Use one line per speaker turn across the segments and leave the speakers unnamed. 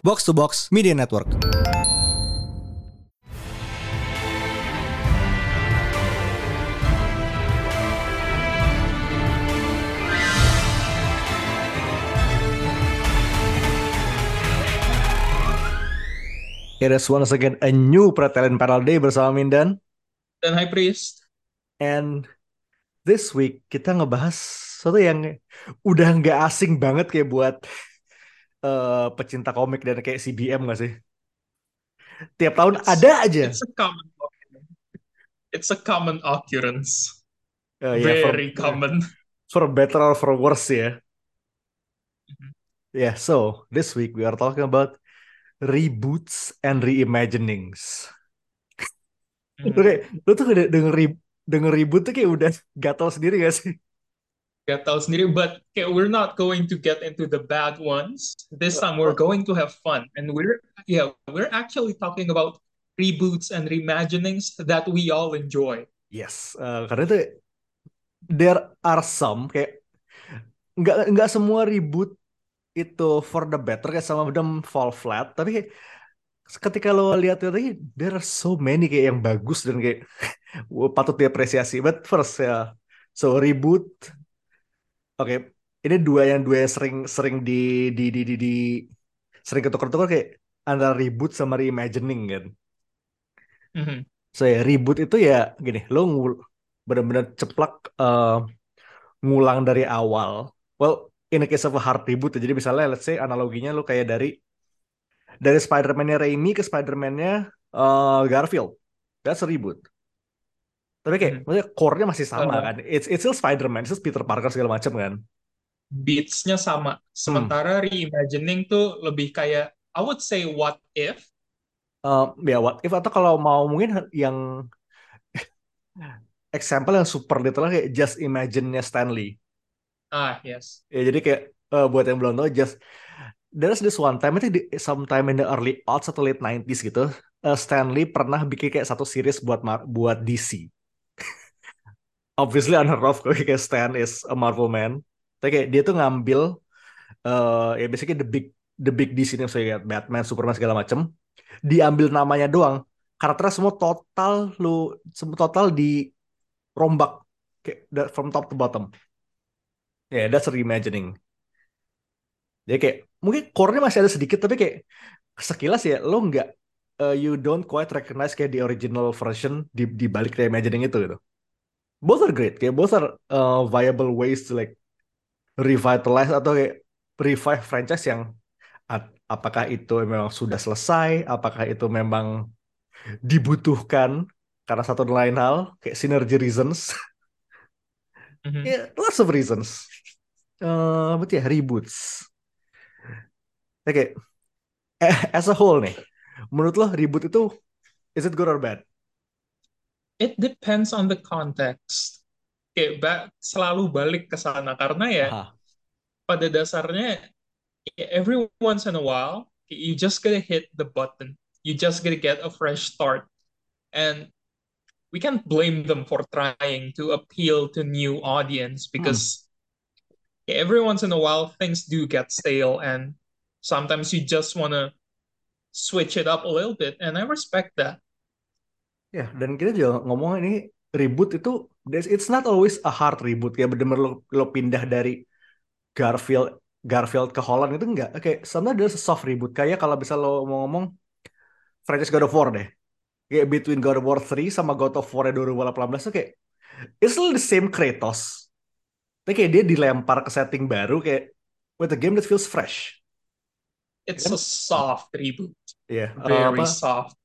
Box to Box Media Network. It is once again a new Pretalent Panel Day bersama Mindan.
Dan High Priest.
And this week kita ngebahas sesuatu yang udah nggak asing banget kayak buat uh, pecinta komik dan kayak CBM gak sih? Tiap tahun
It's,
ada aja.
It's a common It's a common occurrence.
Uh, yeah,
Very
for,
common.
For better or for worse ya.
Mhm.
Yeah, so this week we are talking about reboots and reimaginings.
Hmm.
Lu kayak, lu tuh denger, denger reboot tuh kayak udah gatal sendiri gak sih?
Gak tahu sendiri, but okay, we're not going to get into the bad ones. This time we're going to have fun. And we're yeah, we're actually talking about reboots and reimaginings that we all enjoy.
Yes, uh, karena itu there are some kayak nggak nggak semua reboot itu for the better kayak sama them fall flat tapi ketika lo lihat itu there are so many kayak yang bagus dan kayak patut diapresiasi but first ya so reboot oke ini dua yang dua yang sering sering di di di di, di sering ketukar-tukar kayak antara reboot sama reimagining kan
Mhm.
so ya reboot itu ya gini lo ngul benar-benar ceplak eh, ngulang dari awal well in a case of a hard reboot ya. jadi misalnya let's say analoginya lo kayak dari dari Spider-Man-nya Raimi ke Spider-Man-nya eh, Garfield that's a reboot tapi kayak
Mhm.
maksudnya core-nya masih sama
Uh,
kan it's it's still Spider-Man it's still Peter Parker segala macam kan
beats-nya sama.
hmm
Sementara reimagining tuh lebih kayak I would say what if.
Eh, ya what if atau kalau mau mungkin yang example yang super literal kayak just imagine-nya Stanley
Ah, yes.
ya jadi kayak eh, buat yang belum tahu just there's this one time I think di, sometime in the early aughts atau late 90s gitu eh, Stanley pernah bikin kayak satu series buat buat DC obviously unheard of kayak Stan is a Marvel man. Tapi kayak dia tuh ngambil eh ya basically the big the big DC nih saya kayak Batman Superman segala macem diambil namanya doang. Karakternya semua total lu semua total dirombak kayak da- from top to bottom. Ya yeah, that's reimagining. Jadi kayak mungkin core-nya masih ada sedikit tapi kayak sekilas ya lo nggak eh, you don't quite recognize kayak the original version di di balik reimagining itu gitu both are great. Kayak both are uh, viable ways to like revitalize atau kayak revive franchise yang apakah itu memang sudah selesai apakah itu memang dibutuhkan karena satu dan lain hal kayak synergy reasons.
Mhm.
ya lots of reasons. Eh but ya reboots. Oke eh, as a whole nih menurut lo reboot itu is it good or bad
It depends on the context. Kayak ba- selalu balik ke sana karena ya
Aha.
pada dasarnya every once in a while you just gotta hit the button. You just gotta get a fresh start. And we can't blame them for trying to appeal to new audience
Hmm.
because yeah, every once in a while things do get stale and sometimes you just wanna switch it up a little bit and I respect that.
Ya, dan kita juga ngomong ini reboot itu it's not always a hard reboot ya bener-bener lo, lo pindah dari Garfield Garfield ke Holland itu enggak. Oke, sometimes there's a soft reboot kayak kalau bisa lo mau ngomong franchise God of War deh. Kayak between God of War 3 sama God of War 2018 tuh kayak it's still the same Kratos. Tapi kayak dia dilempar ke setting baru kayak with a game that feels fresh.
It's
Kan?
a soft reboot,
Ya, eh,
very
apa
soft.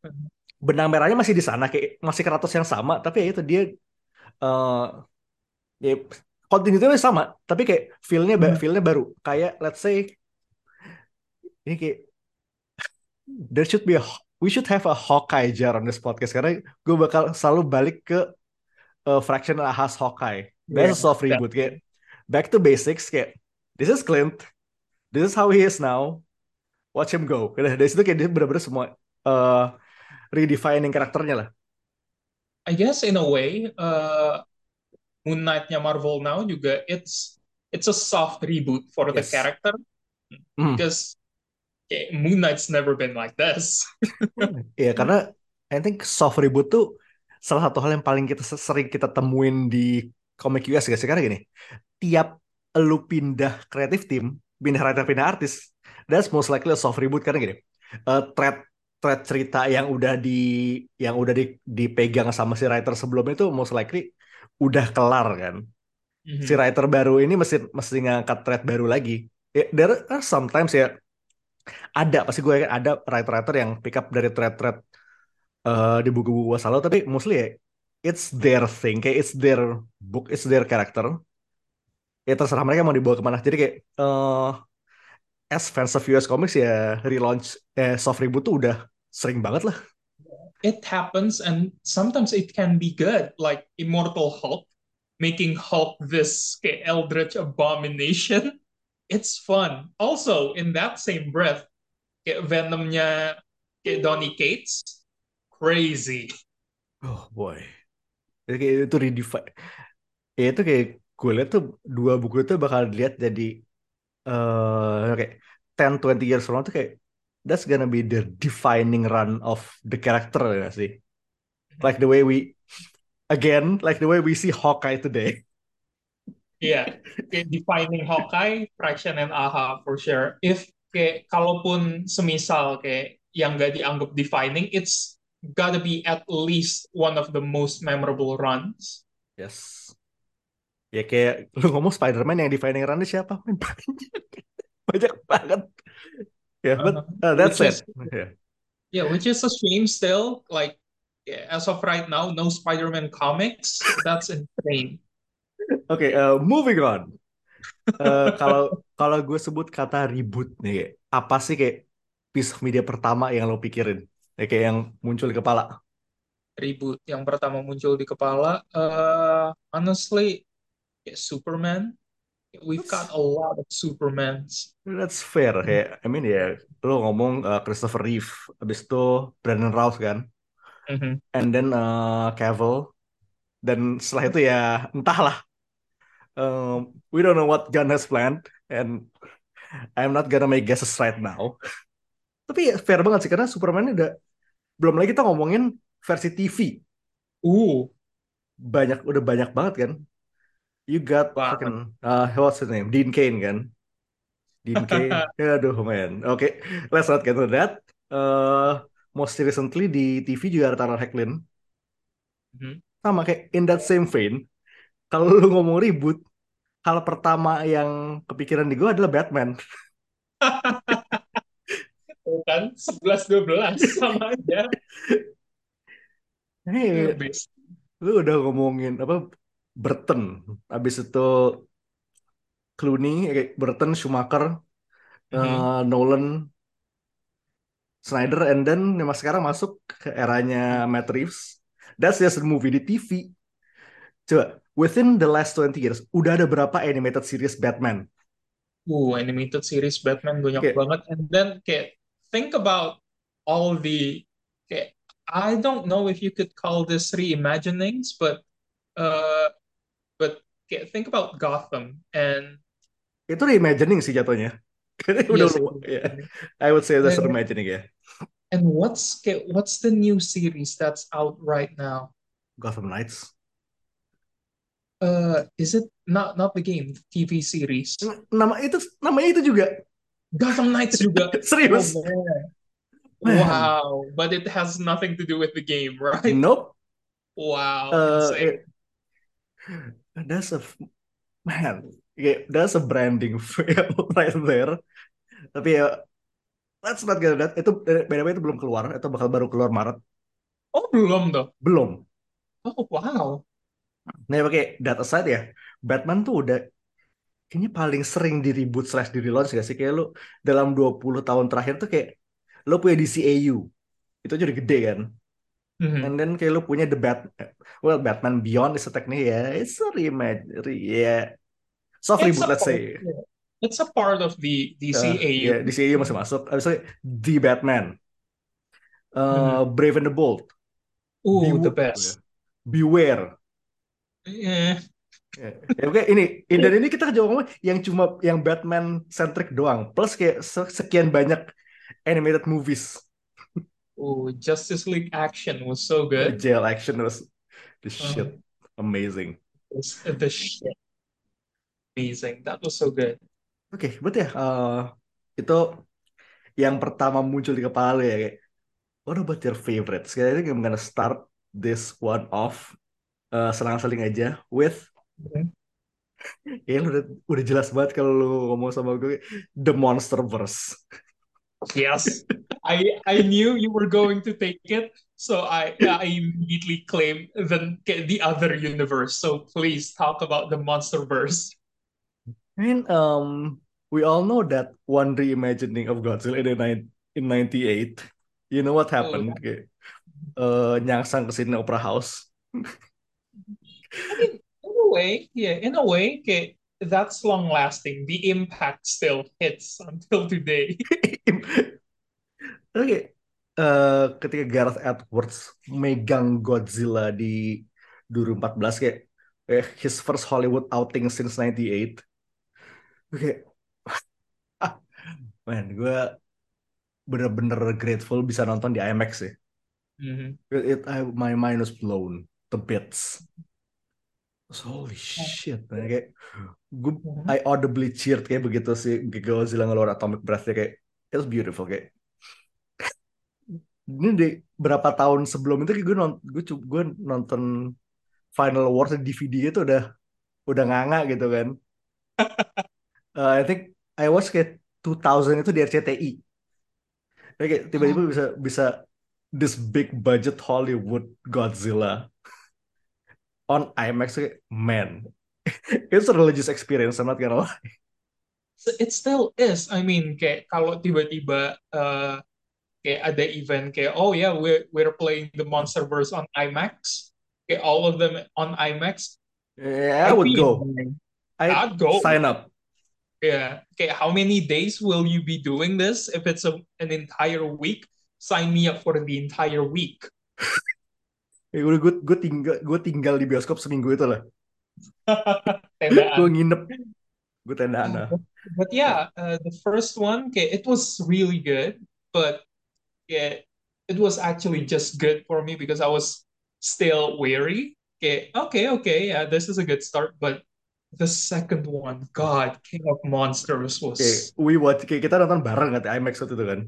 Benang merahnya masih di sana kayak masih Kratos yang sama, tapi ya itu dia eh ya continuity sama, tapi kayak feel-nya
Hmm.
feel-nya baru. Kayak let's say ini kayak there should be a we should have a Hawkeye jar on this podcast karena gue bakal selalu balik ke uh, Fraction Ahas Hawkeye. That's a
Yeah,
soft
that
reboot kayak back to basics kayak this is Clint, this is how he is now. Watch him go. Udah, dari situ kayak dia bener-bener semua uh, redefining karakternya lah.
I guess in a way, uh, Moon Knight-nya Marvel now juga it's it's a soft reboot for the
Yes.
character
Hmm.
because kayak Moon Knight's never been like this.
Ya karena I think soft reboot tuh salah satu hal yang paling kita sering kita temuin di komik US gak sih? Karena gini, tiap lu pindah kreatif tim, pindah writer, pindah artis, that's most likely a soft reboot karena gini, uh, thread thread cerita yang udah di yang udah di, dipegang sama si writer sebelumnya itu most likely udah kelar kan. Si
Mhm.
writer baru ini mesti mesti ngangkat thread baru lagi. Ya, there are sometimes ya ada pasti gue ada writer-writer yang pick up dari thread-thread eh, di buku-buku masa lalu tapi mostly ya it's their thing kayak it's their book it's their character ya terserah mereka mau dibawa ke mana jadi kayak eh as fans of US Comics ya relaunch eh, soft reboot tuh udah sering banget lah
It happens, and sometimes it can be good, like Immortal Hulk, making Hulk this eldritch abomination. It's fun. Also, in that same breath, kayak Venomnya kayak Donny Cates, crazy.
oh boy jadi kayak itu redefine ya itu kayak gue lihat tuh dua buku itu bakal dilihat jadi eh kayak 10-20 years from now tuh kayak that's gonna be the defining run of the character ya sih? Like the way we again like the way we see Hawkeye today.
Yeah, kayak defining Hawkeye, Fraction and Aha for sure. If kayak kalaupun semisal kayak yang gak dianggap defining, it's gotta be at least one of the most memorable runs.
yes. Ya kayak lu ngomong Spider-Man yang defining run siapa? Banyak banget ya but uh,
Uh-huh.
that's
Which
it
is
yeah.
yeah, which is a shame still. Like yeah, as of right now, no Spider-Man comics. That's insane.
Oke, uh, moving on. Uh, kalau kalau gue sebut kata reboot nih, apa sih kayak piece of media pertama yang lo pikirin? Ya, kayak yang muncul di kepala.
Reboot yang pertama muncul di kepala. Uh, honestly, yeah, Superman. We've got a lot of Supermans.
That's fair. Kayak, I mean ya, lo ngomong uh, Christopher Reeve, abis itu Brandon Routh kan,
Mhm.
and then uh, Cavill, dan setelah itu ya entahlah. Um, we don't know what Gunn has planned, and I'm not gonna make guesses right now. Tapi ya, fair banget sih karena Superman udah belum lagi kita ngomongin versi TV.
Uh,
banyak udah banyak banget kan you got
Banget.
fucking uh, what's his name Dean Cain kan Dean Cain aduh man oke let's not get to that uh, most recently di TV juga ada Taron Hecklin
Mhm.
sama kayak in that same vein kalau lu ngomong ribut hal pertama yang kepikiran di gue adalah Batman
kan 11-12 sama aja.
hey,
Base.
lu udah ngomongin apa Burton habis itu Clooney kayak Burton Schumacher
Mhm.
uh, Nolan Snyder and then yang sekarang masuk ke eranya Matt Reeves that's just the movie di TV coba within the last 20 years udah ada berapa animated series Batman
Uh, animated series Batman banyak
Kayak-
banget. And then kayak think about all the kayak I don't know if you could call this reimaginings, but uh, but kayak think about Gotham and
itu reimagining sih jatuhnya. Udah
Yes,
ya, I would say that's
And-
reimagining ya
and what's kayak what's the new series that's out right now?
Gotham Knights.
Uh, is it not not the game, the TV series?
nama itu namanya itu juga.
Gotham Knights juga.
serius?
Oh, man. Wow, but it has nothing to do with the game, right?
nope.
Wow,
Uh, that's a man that's a branding fail right there. Tapi ya let's not get that. Itu by the way itu belum keluar. Itu bakal baru keluar Maret.
Oh, belum tuh.
belum.
Oh, wow.
nah pakai that aside ya Batman tuh udah kayaknya paling sering di reboot slash di relaunch gak sih? Kayak lu dalam 20 tahun terakhir tuh kayak lu punya DCAU itu aja udah gede kan
Mhm.
and then kayak lu punya the Bat well Batman Beyond is a technique ya it's a remake ya soft
It's
reboot let's say.
it's a part of the
Uh,
DCAU.
ya DCAU masih masuk. Abis itu The Batman. Uh, Brave and the Bold.
Ooh,
Be-
the best.
Beware.
Eh,
Ya, ya, oke ini ini- dan ini kita ngomong yang cuma yang Batman centric doang. Plus kayak se- sekian banyak animated movies.
Oh, Justice League action was so good.
Jail action was the
Uh,
shit. Amazing.
was the shit amazing. That was so good.
Oke, berarti ya eh, itu yang pertama muncul di kepala lu ya kayak what about your favorites? Kayaknya I think I'm gonna start this one off eh, selang-seling aja with
Mhm.
ya lu udah, udah jelas banget kalau lu ngomong sama gue The Monsterverse.
Yes. I I knew you were going to take it, so I I immediately claimed the the other universe. So please talk about the MonsterVerse.
I mean, um, we all know that one reimagining of Godzilla in, the in 98. You know what
Oh,
happened? Kayak, eh, nyangsang ke sini Opera House.
I mean, in a way, yeah, in a way, okay, that's long lasting. The impact still hits until today.
Oke, eh, ketika Gareth Edwards megang Godzilla di 2014 kayak eh, his first Hollywood outing since 98. Oke, ah, man, gue bener-bener grateful bisa nonton di IMAX ya.
Mhm.
It, it- I- my mind was blown to bits. Holy shit, man. kayak gue
Mhm.
I audibly cheered kayak begitu sih Godzilla ngeluar atomic breath kayak it was beautiful kayak ini di berapa tahun sebelum itu kayak gue nonton gue gue nonton Final Wars di DVD itu udah udah nganga gitu kan. Uh, I think I watch kayak 2000 itu di RCTI. Kayak tiba-tiba
Oh,
bisa bisa this big budget Hollywood Godzilla on IMAX man. It's a religious experience, I'm not gonna lie.
so it still is. I mean, kayak kalau tiba-tiba uh, kayak ada event kayak oh yeah, we're we're playing the MonsterVerse on IMAX. Kayak all of them on IMAX.
Yeah, I
I'd
would go. I'd
I'd go.
sign up.
Yeah. Okay. How many days will you be doing this? If it's a, an entire week, sign me up for the entire week.
Ya, gue gue gue tinggal gue tinggal di bioskop seminggu itu lah. Gue nginep, gue tendaan lah.
But yeah, uh, the first one, okay, it was really good, but yeah, it was actually just good for me because I was still weary. Okay, okay, okay, yeah, this is a good start. But the second one, God, King of Monsters
Kayak
was,
we watch kayak kita nonton bareng kan IMAX waktu itu kan.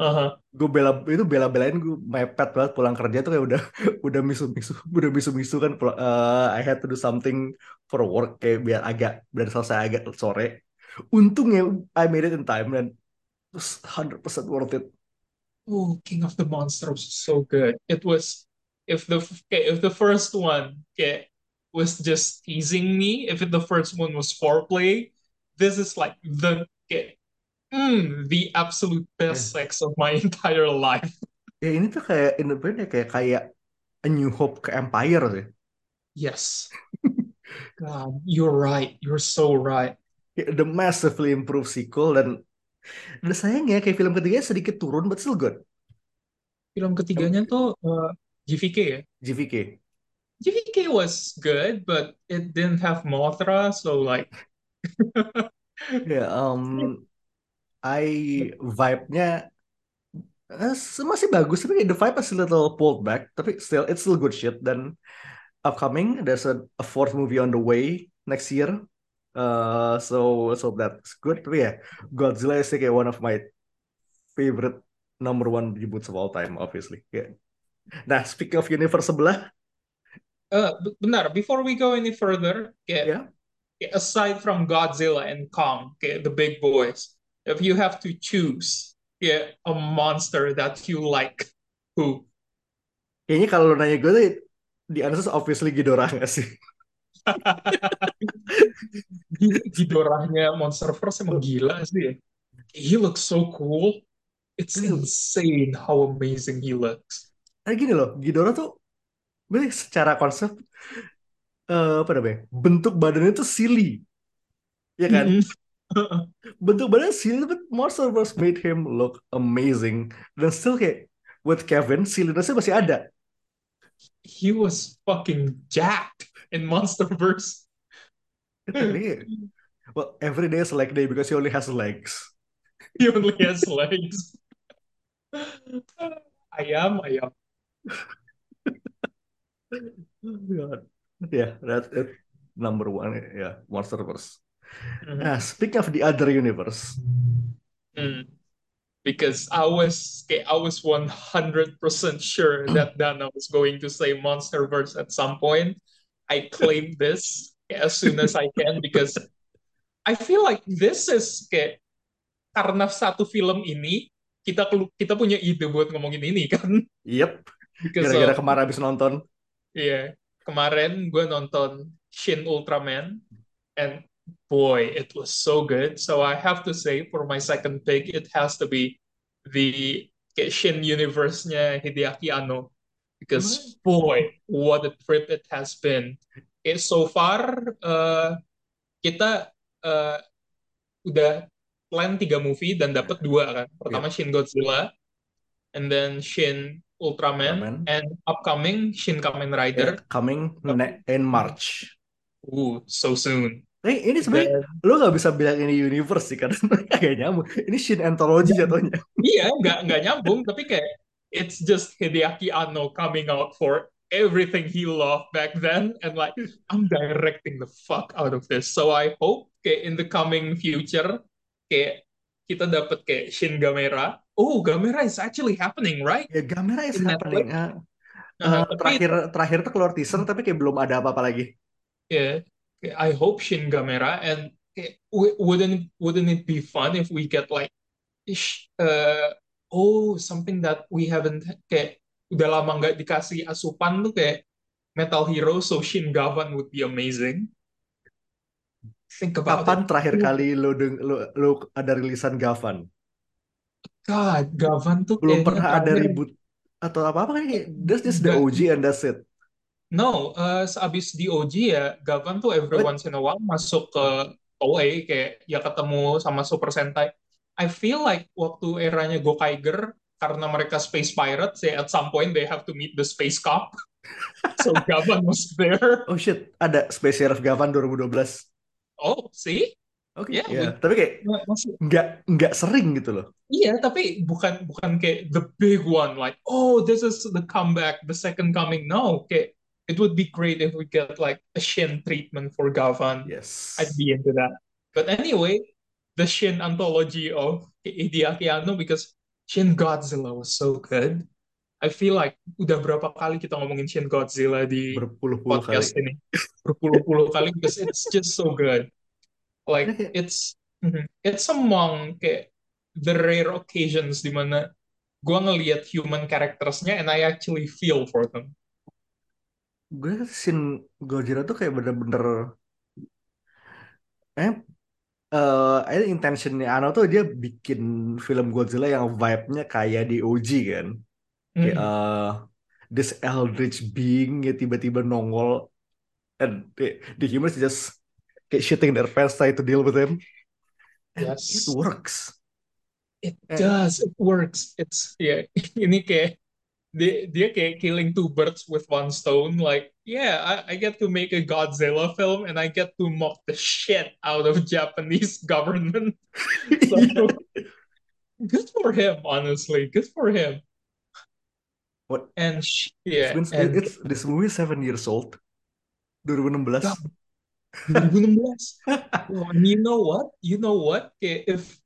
Uh-huh.
gue bela itu bela-belain gue mepet banget pulang kerja tuh kayak udah udah misu-misu udah misu-misu kan eh, I had to do something for work kayak biar agak biar selesai agak sore untungnya I made it in time dan it was 100% worth it
Oh, King of the Monsters was so good. It was if the okay, if the first one okay, was just teasing me, if the first one was foreplay, this is like the okay, mm, the absolute best sex of my entire life.
ya ini tuh kayak independen kayak kayak A New Hope ke Empire sih
Yes. God, you're right. You're so right.
The massively improved sequel dan dan sayangnya kayak film ketiganya sedikit turun but still good
Film ketiganya tuh uh, GVK ya.
GVK
GVK was good, but it didn't have Mothra, so like
ya um I vibe-nya Eh, masih bagus tapi the vibe masih little pulled back tapi still it's still good shit. Dan upcoming there's a, a fourth movie on the way next year. Uh, so so that's good. Tapi ya Godzilla is kayak one of my favorite number one reboots of all time obviously. Yeah. nah speaking of universe sebelah.
Uh benar, before we go any further,
ya.
kayak aside from Godzilla and Kong, okay, the big boys, if you have to choose yeah, a monster that you like, who?
kayaknya kalau lo nanya gue tuh the answer obviously Ghidorah gak sih
Ghidorahnya Monsterverse emang gila sih ya. He looks so cool. It's insane how amazing he looks.
Nah, gini loh Ghidorah tuh gue secara konsep eh, apa namanya bentuk badannya tuh silly ya kan
Mm-mm.
Bentuk badannya silly but Monsterverse made him look amazing dan still kayak with Kevin sillinessnya masih ada
He was fucking jacked in Monsterverse.
Well every day is like day because he only has legs
He only has legs. Ayam, ayam.
God. Yeah, that's it. Number one, yeah, Monsterverse.
Mhm.
Nah, speaking of the other universe,
Hmm. Because I was okay, I was 100% sure that Dana was going to say Monsterverse at some point. I claimed this as soon as I can because I feel like this is kayak karena satu film ini kita kita punya ide buat ngomongin ini kan
yep,
because
gara-gara
of
kemarin habis nonton.
yeah kemarin gue nonton Shin Ultraman and boy it was so good so I have to say for my second pick it has to be the Shin universe-nya Hideaki Anno because boy what a trip it has been okay, so far uh, kita uh, udah plan tiga movie dan dapat dua kan. Pertama
Yep,
Shin Godzilla, and then Shin Ultraman,
Ultraman.
and upcoming Shin Kamen
Yeah,
Rider.
coming
Uh,
ne- in March.
Ooh, so soon.
Eh, ini sebenarnya
Dan
lo nggak bisa bilang ini universe sih karena mereka gak nyambung. Ini Shin Anthology jatuhnya.
iya, nggak nggak nyambung, tapi kayak it's just Hideaki Anno coming out for everything he loved back then, and like I'm directing the fuck out of this. So I hope kayak in the coming future kayak kita dapat kayak Shin Gamera. Oh, Gamera is actually happening, right?
Ya, Gamera is
In
happening. Eh,
tapi
terakhir terakhir tuh keluar teaser tapi kayak belum ada apa-apa lagi.
yeah, I hope Shin Gamera and wouldn't wouldn't it be fun if we get like ish, uh, oh something that we haven't kayak udah lama nggak dikasih asupan tuh kayak Metal Hero so Shin Gavan would be amazing. Think about
Kapan
it.
terakhir kali lo deng lo, lo ada rilisan Gavan?
God, Gavan tuh
Belum pernah ada ribut atau apa-apa kan kayak that's just the OG and that's it.
No, eh seabis di OG ya, Gavan tuh every
What?
once in a while masuk ke OA kayak ya ketemu sama Super Sentai. I feel like waktu eranya Gokaiger karena mereka space pirates ya at some point they have to meet the space cop. So Gavan was there.
Oh shit, ada Space Sheriff Gavan 2012.
Oh, see?
Oke,
Yeah,
ya.
we
Tapi kayak nggak nggak sering gitu loh.
Iya, tapi bukan bukan kayak the big one like oh this is the comeback, the second coming. No, kayak it would be great if we get like a Shin treatment for Gavan.
Yes.
I'd be into that. But anyway, the Shin anthology of Hideaki because Shin Godzilla was so good. I feel like udah berapa kali kita ngomongin Shin Godzilla di
Berpuluh-puluh kali.
podcast ini. Berpuluh-puluh kali because it's just so good. Like it's mhm. it's among kayak the rare occasions di mana gua ngelihat human charactersnya and I actually feel for them.
Gue Shin Godzilla tuh kayak bener-bener eh eh I think intentionnya Ano tuh dia bikin film Godzilla yang vibe-nya kayak di OG kan. Kayak
Mhm.
eh this eldritch being ya tiba-tiba nongol and the, the humans just kayak shitting their pants trying to deal with him and it
Yes,
works.
it
Eh,
does. It works. It's yeah. Ini kayak dia dia kayak killing two birds with one stone. Like, yeah, I, I get to make a Godzilla film and I get to mock the shit out of Japanese government. So good for him, honestly. Good for him.
What?
And sh-
It's
yeah,
been
and
it's this movie is seven years old, 2016.
God, 2016. Oh, and you know what? You know what? If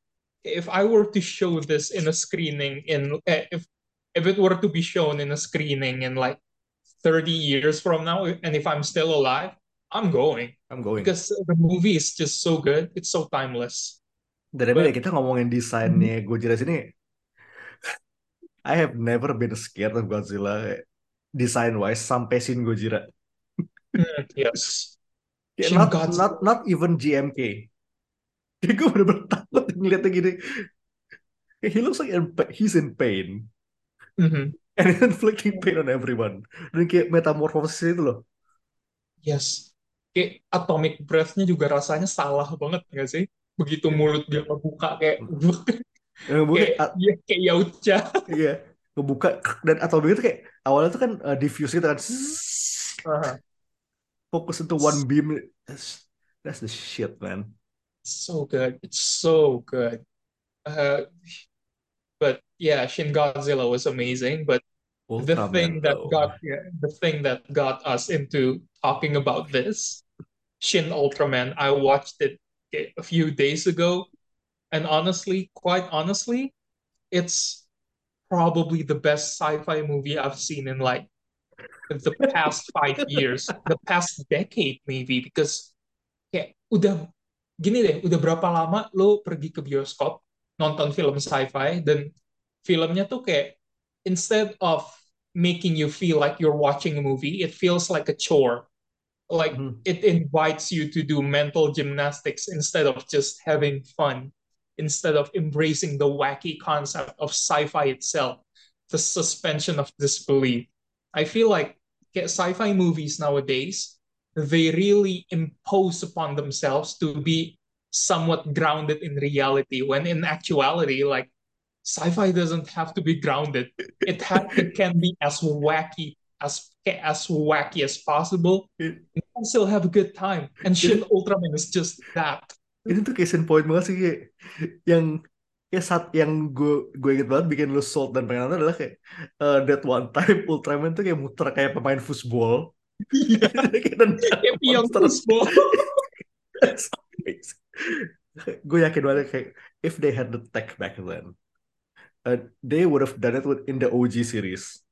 if I were to show this in a screening in eh, if if it were to be shown in a screening in like 30 years from now and if I'm still alive, I'm going
I'm going.
because the movie is just so good. It's so timeless.
Daripada
But
kita ngomongin desainnya Godzilla sini, I have never been scared of Godzilla design wise sampai Shin Gojira.
mm, yes, Shin
not not
Godzilla.
not even GMK. Kayak gue bener-bener takut ngeliatnya gini. He looks like in he's in pain
Mhm.
and inflicting pain on everyone. Dan kayak metamorphosis itu loh.
Yes. Kayak atomic breath-nya juga rasanya salah banget nggak sih? Begitu
Kayak,
mulut dia kebuka kayak
yang bukan
kayak ya kayak Yaucha.
iya ngebuka dan atau begitu kayak awalnya tuh kan uh, diffuse gitu kan
Uh-huh.
fokus into one beam that's, that's the shit man
So good. It's so good. Uh, yeah, Shin Godzilla was amazing, but the thing that
though.
got yeah, the thing that got us into talking about this, Shin Ultraman, I watched it eh, a few days ago, and honestly, quite honestly, it's probably the best sci-fi movie I've seen in like the past five years, the past decade maybe, because kayak udah gini deh, udah berapa lama lo pergi ke bioskop nonton film sci-fi dan filmnya tuh kayak instead of making you feel like you're watching a movie, it feels like a chore. Like
Hmm.
it invites you to do mental gymnastics instead of just having fun, instead of embracing the wacky concept of sci-fi itself, the suspension of disbelief. I feel like sci-fi movies nowadays, they really impose upon themselves to be somewhat grounded in reality, when in actuality, like sci-fi doesn't have to be grounded. It ha it can be as wacky as as wacky as possible. You can still have a good time. And Shin Ultraman is just that.
Ini tuh case in point banget sih kayak yang kayak saat yang gue gue inget banget bikin lu sold dan pengen nonton adalah kayak uh, that one time Ultraman tuh kayak muter kayak pemain football.
Iya.
Kayak nendang
Kayak pion
monster.
football.
Gue yakin banget kayak if they had the tech back then, uh, they would have done it with in the OG series.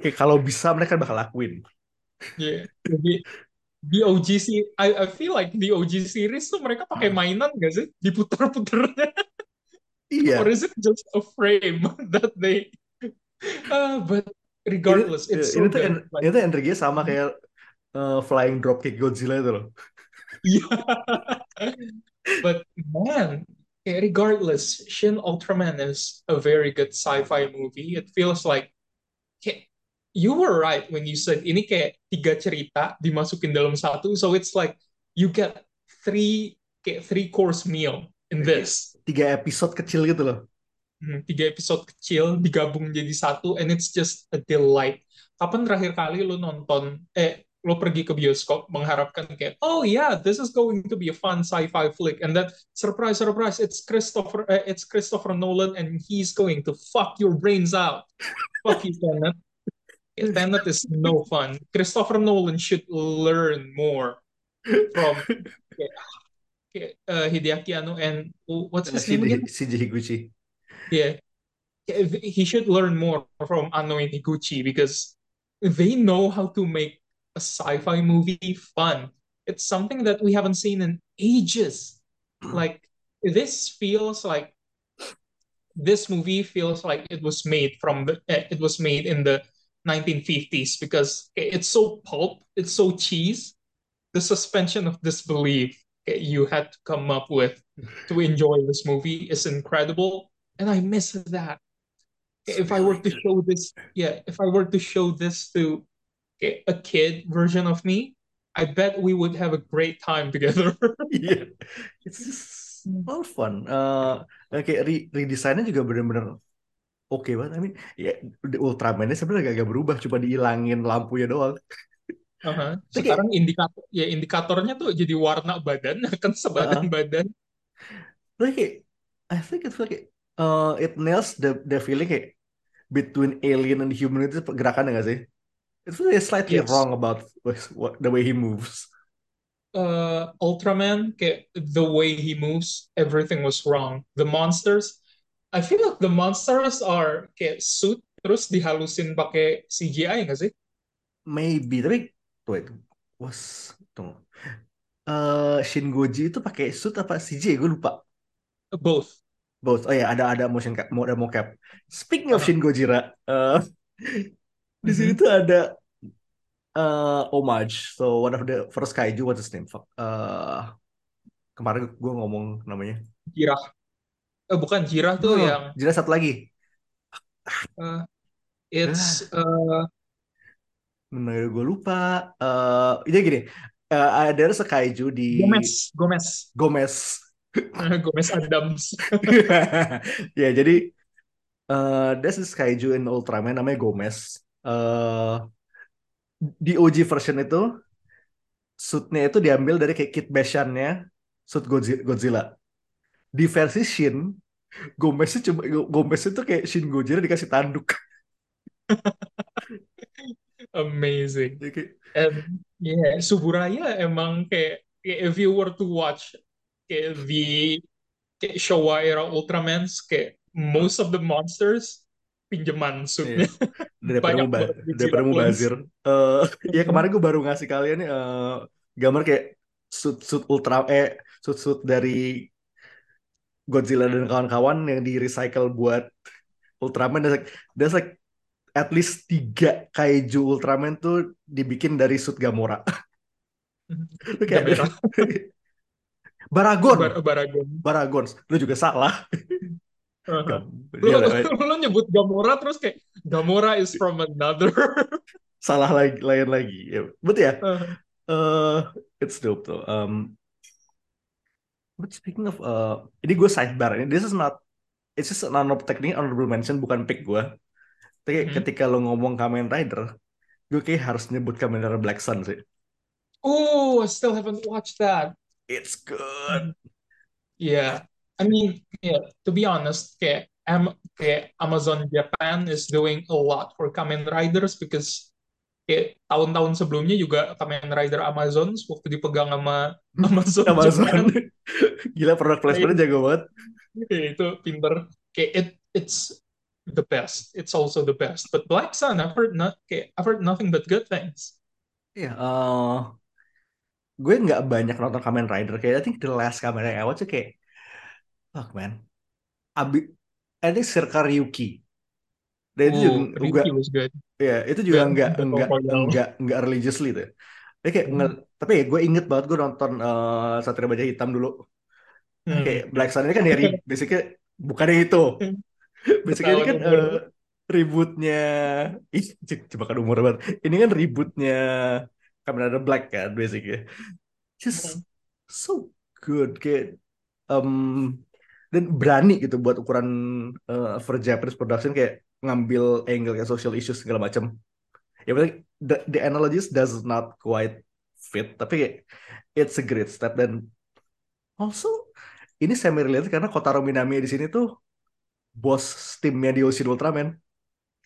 Kayak kalau bisa mereka bakal lakuin.
Yeah. Di OG sih, I, I feel like di OG series tuh mereka pakai mainan gak sih? Diputer-puternya.
Iya.
Or is it just a frame that they... Uh, but regardless,
ini,
it's
ini
so
tuh
good.
en-
Like,
ini tuh energinya sama kayak uh, flying dropkick Godzilla itu loh.
yeah. But man, eh, regardless, Shin Ultraman is a very good sci-fi movie. It feels like you were right when you said ini kayak tiga cerita dimasukin dalam satu. So it's like you get three kayak three course meal in this.
Tiga episode kecil gitu loh.
Hmm, tiga episode kecil digabung jadi satu and it's just a delight. Kapan terakhir kali lo nonton eh lo pergi ke bioskop mengharapkan kayak oh yeah this is going to be a fun sci-fi flick and then surprise surprise it's Christopher eh, it's Christopher Nolan and he's going to fuck your brains out. Fuck you Tenet. Yeah, Tenet is no fun. Christopher Nolan should learn more from kayak, uh, Hideaki Anno and what's his name again?
Shinji Higuchi.
Yeah, he should learn more from Anno and Higuchi because they know how to make a sci-fi movie fun. It's something that we haven't seen in ages. Hmm. Like this feels like this movie feels like it was made from the eh, it was made in the 1950s because eh, it's so pulp, it's so cheese. The suspension of disbelief eh, you had to come up with to enjoy this movie is incredible and I miss that. If I were to show this, yeah, if I were to show this to a kid version of me, I bet we would have a great time together.
Iya, it's just all fun. Uh, kayak re redesainnya juga bener-bener oke banget. I mean, ya Ultraman-nya sebenarnya agak berubah, cuma dihilangin lampunya doang.
Uh-huh. Sekarang indikator ya indikatornya tuh jadi warna badan kan sebadan
uh,
badan.
like I think it's like uh, it nails the the feeling kayak between alien and human itu gerakannya nggak sih? It's really slightly
Yes.
wrong about what, the way he moves.
Uh, Ultraman, the way he moves, everything was wrong. The monsters, I feel like the monsters are kayak suit terus dihalusin pakai CGI nggak sih?
Maybe, tapi wait, was tunggu. Uh, Shin Goji itu pakai suit apa CJ? Gue lupa.
Both.
Both. Oh ya, ada ada motion cap, ada mocap. Speaking of
Uh-huh.
Shin Gojira, uh, di sini
Mhm.
tuh ada uh, homage. So one of the first kaiju, what's his name? Uh, kemarin gue ngomong namanya.
Jirah. Eh, bukan Jirah tuh
No,
yang
Jira satu lagi.
uh, it's uh,
namanya gue lupa. Uh, jadi gini, uh, ada kaiju di
Gomez, Gomez,
Gomez.
Gomez Adams.
ya jadi uh, there's this kaiju in Ultraman namanya Gomez. Uh, di OG version itu suitnya itu diambil dari kayak Kit Bashan-nya suit Godzi- Godzilla. Di versi Shin Gomez itu cuma Gomez itu kayak Shin Gojira dikasih tanduk.
Amazing.
Kayak,
And yeah, Suburaya emang kayak, kayak if you were to watch kayak the kayak Showa era Ultramans kayak most of the monsters pinjaman
iya.
suitnya
daripada ba-
banget Godzilla
daripada mau
clones.
bazir. Eh, ya kemarin gue baru ngasih kalian nih eh, gambar kayak suit suit ultra eh suit suit dari Godzilla dan kawan-kawan yang di recycle buat Ultraman. There's like, like at least tiga kaiju Ultraman tuh dibikin dari suit Gamora. Lu kayak Baragon,
Bar Baragon.
Baragon. Lu juga salah.
Uh-huh.
Gam-
Lu,
dia
lu, lu nyebut Gamora terus kayak Gamora is from another.
salah lagi lain lagi. Ya, betul ya.
Uh-huh.
Eh, it's dope tuh. Um, but speaking of, uh, ini gue sidebar ini. This is not, it's just an honorable, technically honorable mention, bukan pick gue. Tapi
Mhm.
ketika lo ngomong Kamen Rider, gue kayak harus nyebut Kamen Rider Black Sun sih.
Oh, I still haven't watched that.
It's good.
Yeah, I mean, yeah. To be honest, kayak, Am kayak Amazon Japan is doing a lot for Kamen Riders because kayak tahun-tahun sebelumnya juga Kamen Rider Amazon waktu dipegang sama Amazon
Amazon.
Japan
Gila product placement-nya jago banget.
kayak itu pinter. Kayak it it's the best. It's also the best. But Black Sun, I've heard not kayak I've heard nothing but good things.
Iya, eh, gue nggak banyak nonton Kamen Rider. Kayak I think the last Kamen Rider I watch kayak, fuck man. Abi, I think Circa Ryuki. Dan itu juga
Oh,
enggak,
was good.
ya itu juga enggak enggak enggak enggak religiously tuh. Tapi kayak
Hmm.
tapi ya gue inget banget gue nonton eh, Satria Baja Hitam dulu.
Hmm.
Kayak Black Sun ini kan dari basicnya bukannya itu. Basically ini kan eh, ributnya ih jebakan umur banget. Ini kan ributnya Kamen Rider Black kan basically. Just
Hmm.
so good kayak um, dan berani gitu buat ukuran eh, for Japanese production kayak ngambil angle kayak social issues segala macam. Ya berarti the, the analogies does not quite fit tapi kayak it's a great step dan also ini semi related karena Kotaro Minami di sini tuh bos timnya di Ocean Ultraman.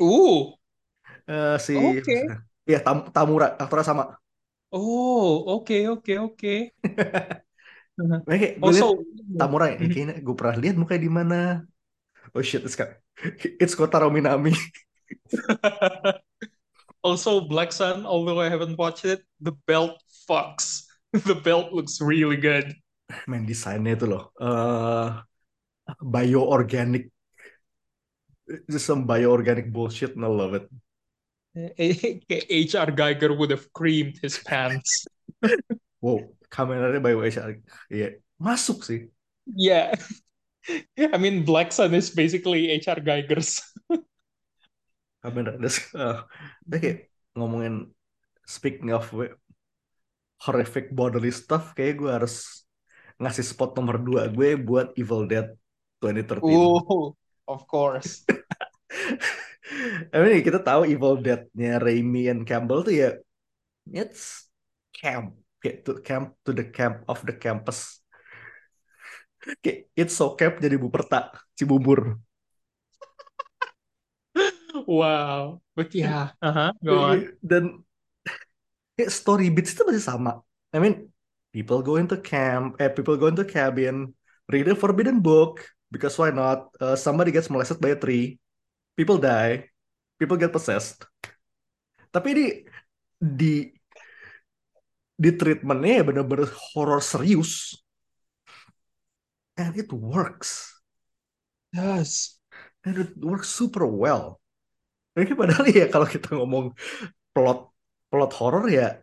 Ooh,
Eh, si
okay.
ya Tam- Tamura aktornya sama.
Oh, okay, okay, okay. Uh-huh.
Kayak gue liat
Also,
Tamura ini
Mhm.
kayaknya gue pernah lihat mukanya di mana. Oh shit, it's, it's Kotaro Minami.
also Black Sun, although I haven't watched it, the belt fucks. The belt looks really good.
main desainnya itu loh eh bioorganic just some bioorganic bullshit and I love it
HR Geiger would have creamed his pants.
wow kameranya bio HR iya masuk sih
Yeah. I mean, Black Sun is basically HR Geiger's.
kamera das uh, kayak ngomongin speaking of horrific bodily stuff kayak gue harus ngasih spot nomor dua gue buat Evil Dead 2013
Ooh, of course.
I mean, kita tahu Evil Dead-nya Raimi and Campbell tuh ya it's camp kayak to camp to the camp of the campus. Kayak it's so camp jadi Buperta Cibubur.
Wow. But yeah, uh-huh, go on.
dan kayak story beats itu masih sama. I mean people go into camp eh people go into cabin read a forbidden book because why not? Uh, somebody gets molested by a tree people die people get possessed. Tapi ini di di treatmentnya ya bener-bener horror serius. And it works.
Yes.
and it works super well. Ini padahal ya kalau kita ngomong plot plot horror ya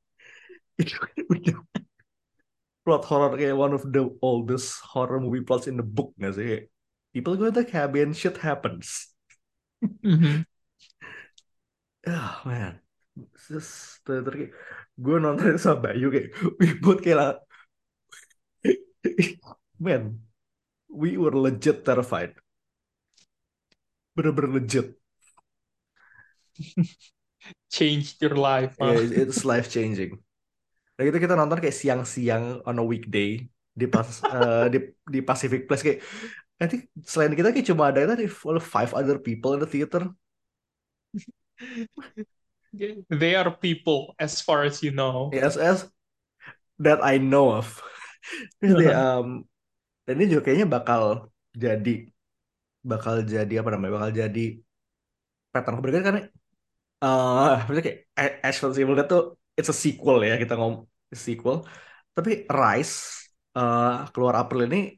itu udah plot horror kayak one of the oldest horror movie plots in the book nggak sih? People go into cabin shit happens.
Mhm.
ah man. Just, ter- ter- gue nonton itu sama Bayu kayak we both kayak lah man we were legit terrified bener-bener legit
Changed your life, huh?
Yeah, it's life changing Nah gitu kita nonton kayak siang-siang on a weekday di pas eh, di di Pacific Place kayak I think selain kita kayak cuma ada tadi five other people in the theater.
They are people as far as you know.
Yes, as that I know of. Jadi, um, dan ini juga kayaknya bakal jadi bakal jadi apa namanya bakal jadi pattern keberagaman karena uh, maksudnya kayak vs Evil Dead tuh it's a sequel ya kita ngomong sequel tapi Rise uh, keluar April ini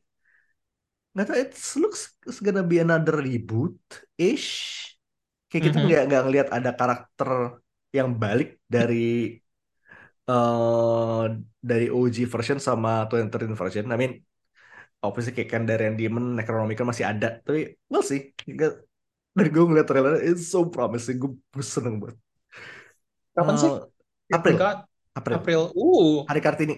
nggak tahu it looks it's gonna be another reboot ish kayak kita
Mhm.
nggak nggak ngelihat ada karakter yang balik dari uh, dari OG version sama 2013 version I mean obviously kayak kan dari yang Demon Necronomicon masih ada tapi we'll see Nggak- dari gue ngeliat trailer it's so promising gue seneng banget
Kapan sih?
Uh, April. April
April. Uh.
hari Kartini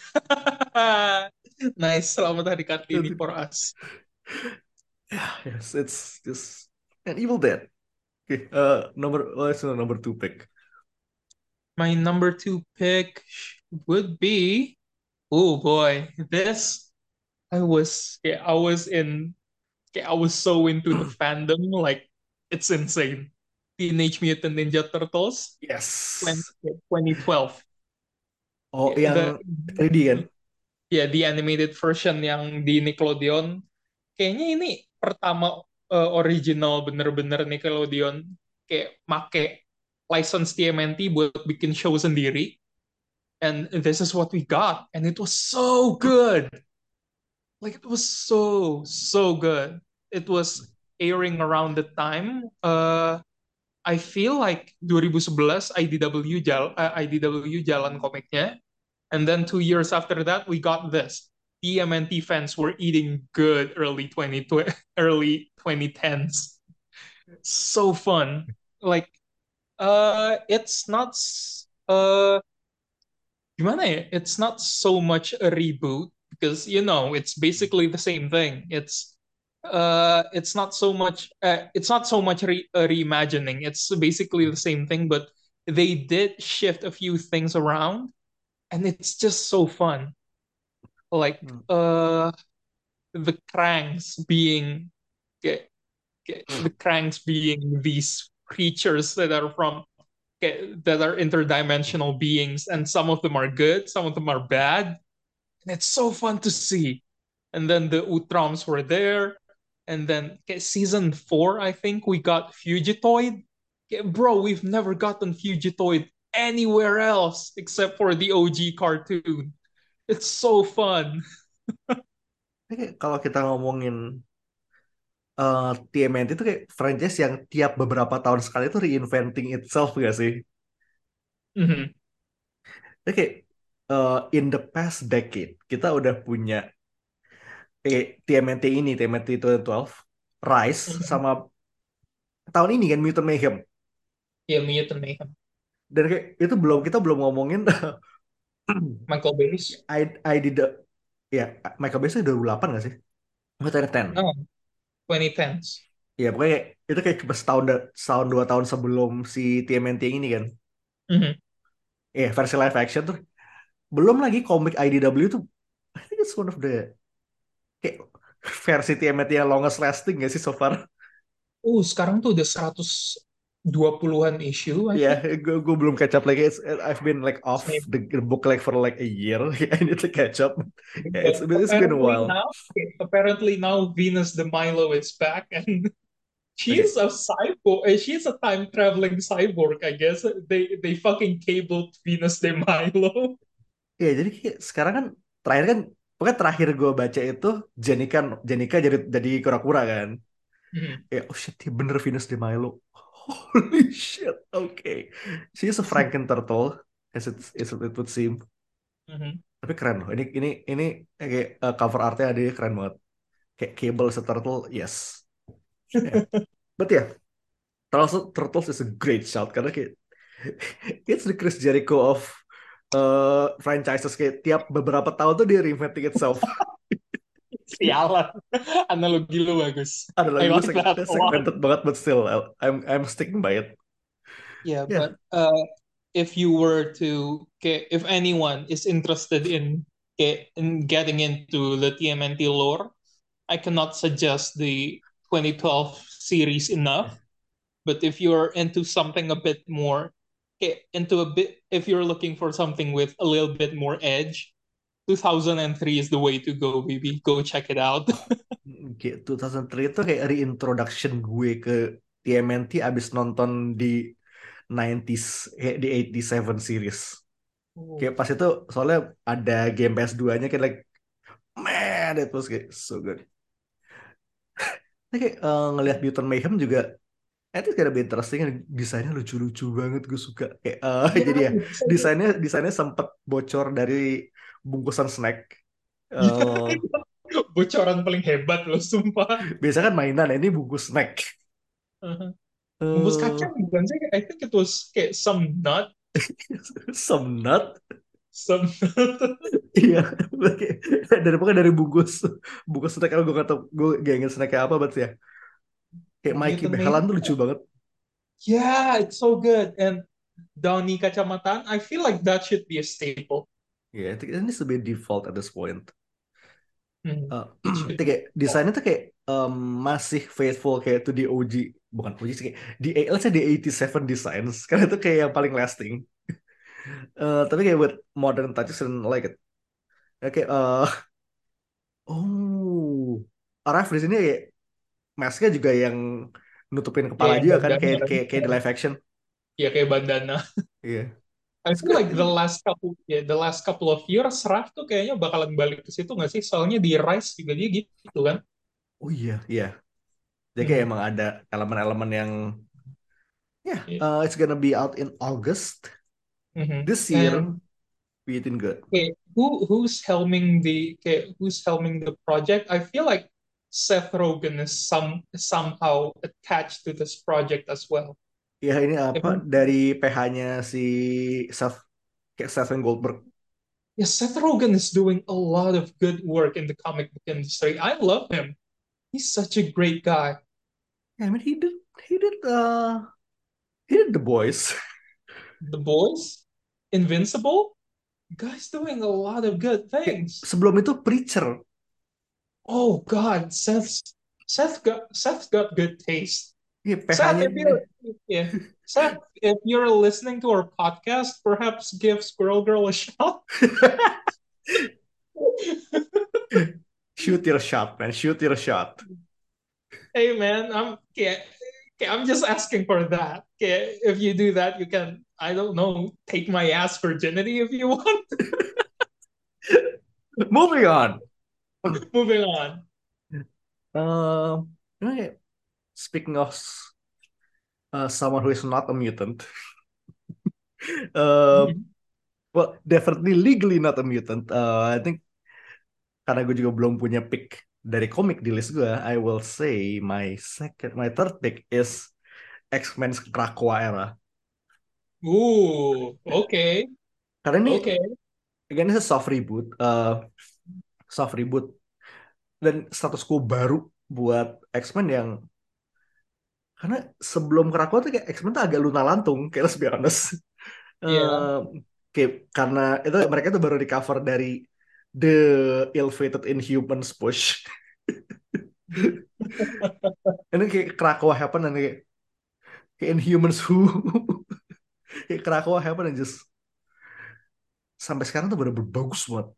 nice. Selamat Hari Kartini for us.
yeah yes it's just an Evil Dead okay uh, number oh, it's number two pick
My number two pick would be, oh boy, this I was yeah, I was in yeah, I was so into the fandom, like it's insane. Teenage Mutant Ninja Turtles
yes
20, 2012.
oh
Yeah,
yang
the
3D kan
ya the animated version yang di Nickelodeon. Kayaknya ini pertama uh, original bener-bener Nickelodeon kayak make license TMNT buat bikin show sendiri. And this is what we got. And it was so good. Like it was so, so good. It was airing around the time. Uh, I feel like 2011 IDW jal uh, IDW jalan komiknya. And then two years after that, we got this. TMNT fans were eating good early 20, early 2010s. So fun. Like, uh, it's not, uh, gimana ya? It's not so much a reboot because, you know, it's basically the same thing. It's, uh, it's not so much, uh, it's not so much re a reimagining. It's basically the same thing, but they did shift a few things around and it's just so fun. Like
Hmm.
uh the cranks being ge- the cranks being these creatures that are from that are interdimensional beings and some of them are good, some of them are bad. And it's so fun to see. And then the Utrams were there. And then season four, I think we got Fugitoid. Bro, we've never gotten Fugitoid anywhere else except for the OG cartoon. It's so fun.
Kalau kita ngomongin uh, TMNT itu kayak franchise yang tiap beberapa tahun sekali itu reinventing itself gak sih?
Mhm.
Ini kayak uh, in the past decade kita udah punya eh, TMNT ini, TMNT 2012, Rise,
Mhm.
sama tahun ini kan Mutant Mayhem.
Yeah, Mutant Mayhem.
Dan kayak itu belum kita belum ngomongin
Michael Bayes.
I, I did the- ya Michael Bay itu 2008 gak sih? Bukan 10.
No, 2010s.
Ya pokoknya itu kayak cuma setahun setahun dua tahun sebelum si TMNT yang ini kan.
Mhm.
Ya versi live action tuh belum lagi komik IDW tuh I think it's one of the kayak versi TMNT yang longest lasting gak sih so far?
Uh, sekarang tuh udah 120-an issue,
Ya,
think.
gue gue belum catch up lagi. It's, I've been like off
Same.
the, the book like for like a year. I need to catch up. Yeah, it's it's been a while.
now, apparently now Venus de Milo is back and she's a cyborg. eh, She's a time traveling cyborg, I guess. They they fucking cabled Venus de Milo.
Ya, jadi kayak sekarang kan terakhir kan pokoknya terakhir gue baca itu Jenika Jenika jadi jadi kura-kura kan.
Mhm.
Ya, oh shit, dia bener Venus de Milo. Holy shit. Okay. She's a Franken turtle as it, as it would seem.
Mhm.
Tapi keren loh. Ini ini ini kayak uh, cover artnya dia keren banget. Kayak Cable as a turtle, yes. Yeah. But yeah, Turtles, Turtles is a great shout karena kayak it's the Chris Jericho of uh, franchises kayak tiap beberapa tahun tuh dia reinventing itself.
Sialan. Analogi lu bagus.
Ada lagi
I
seg-
that a lot.
segmented banget, but still I'm I'm sticking by it.
Yeah,
Yeah.
but uh, if you were to, if anyone is interested in, in getting into the TMNT lore, I cannot suggest the 2012 series enough. But if you're into something a bit more, into a bit, if you're looking for something with a little bit more edge, 2003 is the way to go, baby. Go check it out.
Kayak 2003 itu kayak reintroduction gue ke TMNT abis nonton di 90s, kayak di 87 series. Kayak pas itu soalnya ada game PS2-nya kayak like, man, it was kayak so good. Kayak eh, ngelihat Mutant Mayhem juga itu kayak lebih interesting desainnya lucu-lucu banget gue suka kayak eh, jadi ya desainnya desainnya sempat bocor dari bungkusan snack Eh,
Bocoran paling hebat loh, sumpah.
biasa kan mainan ini bungkus snack
Uh-huh. Bungkus
Eh,
kacang bukan sih? I think it was kayak some nut,
some nut
some nut.
iya dari pokoknya dari bungkus bungkus snack kalau gue gak tau gue gak inget snacknya apa berarti ya kayak Mikey
Mutant
Behalan tuh lucu banget
Yeah, it's so good. And Donnie Kacamatan, I feel like that should be a staple.
Ya itu ini sebagai default at this point
Hmm.
Itu kayak desainnya tuh kayak em, masih faithful kayak to the OG bukan OG sih kayak di let's say di 87 designs karena itu kayak yang paling lasting Eh, tapi kayak buat modern touches and like it Ya, kayak eh oh Araf di sini kayak masknya juga yang nutupin kepala
Kayak
juga kan
bandana
kayak
kan.
kayak kayak di live action
Ya kayak bandana.
iya
I feel like the last couple, yeah, the last couple of years, Raf tuh kayaknya bakalan balik ke situ nggak sih? Soalnya di Rise juga dia gitu kan.
oh iya iya jadi kayak
Hmm.
emang ada elemen-elemen yang ya
Yeah.
eh, it's gonna be out in August
Mhm.
this year
And
Beating good
okay, who who's helming the okay, who's helming the project? I feel like Seth Rogen is some somehow attached to this project as well.
Ya ini apa dari PH-nya si Seth kayak Stephen Goldberg.
Yeah, Seth Rogen is doing a lot of good work in the comic book industry. I love him. He's such a great guy.
Yeah, I mean he did he did uh he did The Boys.
The Boys, Invincible, guy's doing a lot of good things.
sebelum itu Preacher.
Oh God, Seth, Seth got Seth got good taste. Seth, if you're yeah, Seth, if you're listening to our podcast, perhaps give Squirrel Girl a shot.
shoot your shot, man. Shoot your shot.
hey man, I'm okay, I'm just asking for that. Okay, if you do that, you can I don't know take my ass virginity if you want.
Moving on.
Moving on.
Um, okay. Speaking of uh, someone who is not a mutant, uh, well, definitely legally not a mutant. Uh, I think karena gue juga belum punya pick dari komik di list gue, I will say my second, my third pick is X-Men Krakoa era.
Ooh, okay,
Karena ini,
okay.
again, ini soft reboot, uh, soft reboot, dan status quo baru buat X-Men yang karena sebelum Krakoa tuh kayak X-Men tuh agak lunak lantung, kayak let's be honest.
Iya.
Uh, kayak karena itu mereka tuh baru di cover dari The Ill-Fated Inhumans push. Ini kayak Krakoa happen dan kayak, kayak Inhumans who kayak Krakoa happen and just sampai sekarang tuh bener-bener bagus banget.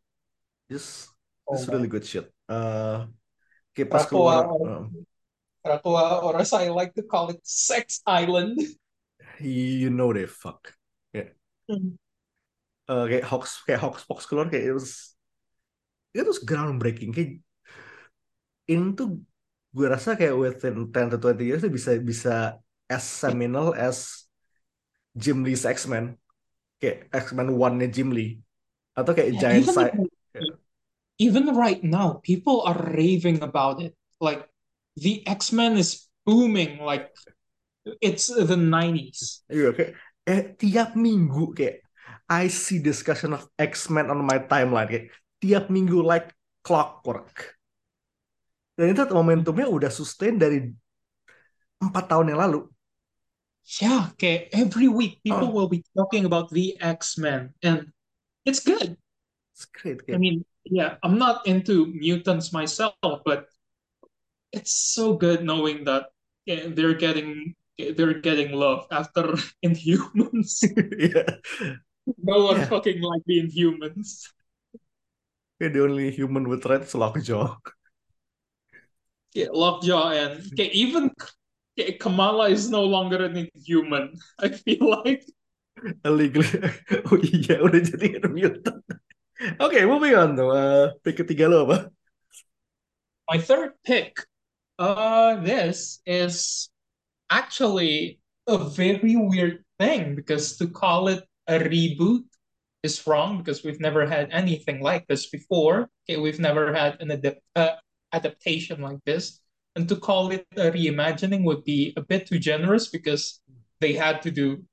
Just
Oh,
just really good shit. Uh, kayak pas
Krakoa,
keluar,
Krakoa, or as I like to call it, Sex Island.
you know they fuck. Uh, kayak Hawks kayak Hawks Fox keluar kayak it was it was groundbreaking kayak ini tuh gue rasa kayak within 10 to 20 years tuh bisa bisa as seminal as Jim Lee's X-Men kayak X-Men one-nya Jim Lee atau kayak
Yeah,
Giant
even,
Size
even right now, people are raving about it. Like the X-Men is booming. Like it's the 90s.
Iya, kayak eh tiap minggu kayak I see discussion of X-Men on my timeline kayak tiap minggu like clockwork. Dan itu momentumnya udah sustain dari empat tahun yang lalu.
Yeah, okay. Every week, people
Oh.
will be talking about the X-Men, and it's good.
It's great.
I
Kayak,
mean, yeah, I'm not into mutants myself, but it's so good knowing that eh, they're getting eh, they're getting love after Inhumans.
yeah
no one
yeah
fucking like the Inhumans.
yeah the only human with red is Lockjaw
Yeah, Lockjaw and okay, even okay, eh, Kamala is no longer an Inhuman. I feel like
legally oh iya udah jadi mutant oke moving on tuh uh, pick ketiga lo apa
my third pick. Uh, this is actually a very weird thing because to call it a reboot is wrong because we've never had anything like this before. Okay, we've never had an adapt uh, adaptation like this. And to call it a reimagining would be a bit too generous because they had to do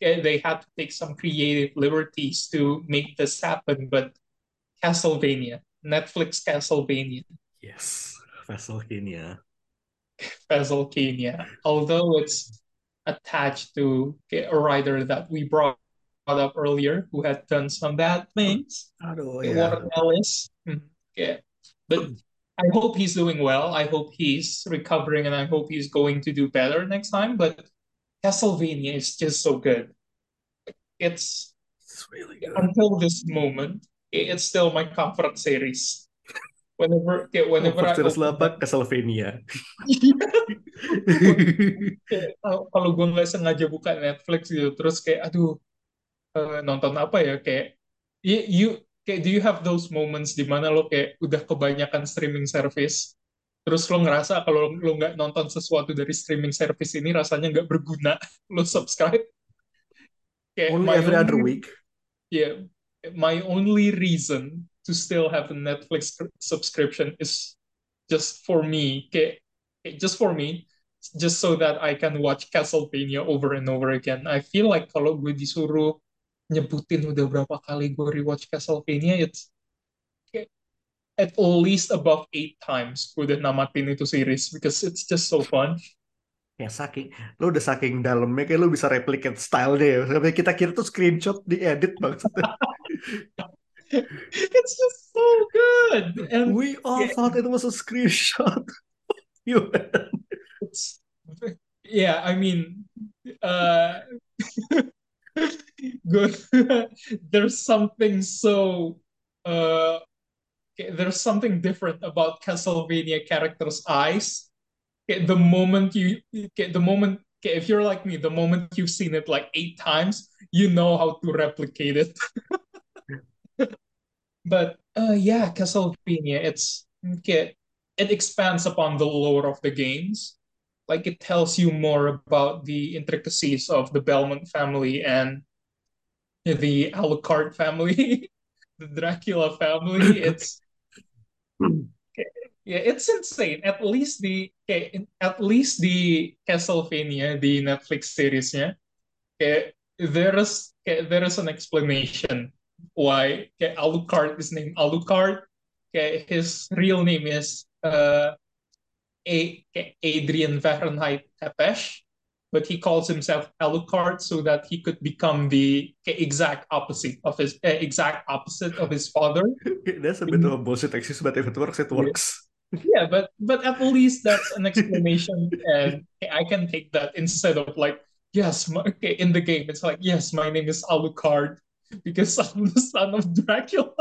they had to take some creative liberties to make this happen. But Castlevania, Netflix Castlevania.
Yes, Castlevania.
Castlevania, although it's attached to a writer that we brought up earlier who had done some bad things.
Aduh,
yeah. Warren Ellis. Mm-hmm. Yeah. But I hope he's doing well. I hope he's recovering and I hope he's going to do better next time. But Castlevania is just so good. It's,
it's really good.
Until this moment, it's still my comfort series. Whenever, yeah, whenever
comfort series apa? Castlevania.
Kalau gue nggak sengaja buka Netflix gitu, terus kayak, aduh, uh, nonton apa ya? Kayak, you, you kayak do you have those moments di mana lo kayak udah kebanyakan streaming service terus lo ngerasa kalau lo nggak nonton sesuatu dari streaming service ini rasanya nggak berguna lo subscribe
kayak only every only, other week
yeah my only reason to still have a Netflix subscription is just for me kayak, kayak just for me just so that I can watch Castlevania over and over again I feel like kalau gue disuruh nyebutin udah berapa kali gue rewatch Castlevania it's at least above eight times gue udah namatin itu series because it's just so fun.
Ya saking, lo udah saking dalamnya kayak lo bisa replicate style deh. Sampai kita kira tuh screenshot di edit banget.
it's just so good.
And we all yeah. thought it was a screenshot. you
yeah, I mean, uh, good. There's something so uh there's something different about Castlevania characters' eyes. The moment you, get the moment if you're like me, the moment you've seen it like eight times, you know how to replicate it. but uh, yeah, Castlevania, it's okay, it expands upon the lore of the games. Like it tells you more about the intricacies of the Belmont family and the Alucard family, the Dracula family. It's yeah, it's insane. At least the at least the Castlevania, the Netflix seriesnya, kayak there is there is an explanation why kayak Alucard is named Alucard. Kayak his real name is uh, A, Adrian Fahrenheit Tepesh but he calls himself Alucard so that he could become the exact opposite of his uh, exact opposite of his father.
that's a bit of a bullshit excuse, but if it works, it works.
Yeah, but but at least that's an explanation, and I can take that instead of like yes, my, okay, in the game it's like yes, my name is Alucard because I'm the son of Dracula.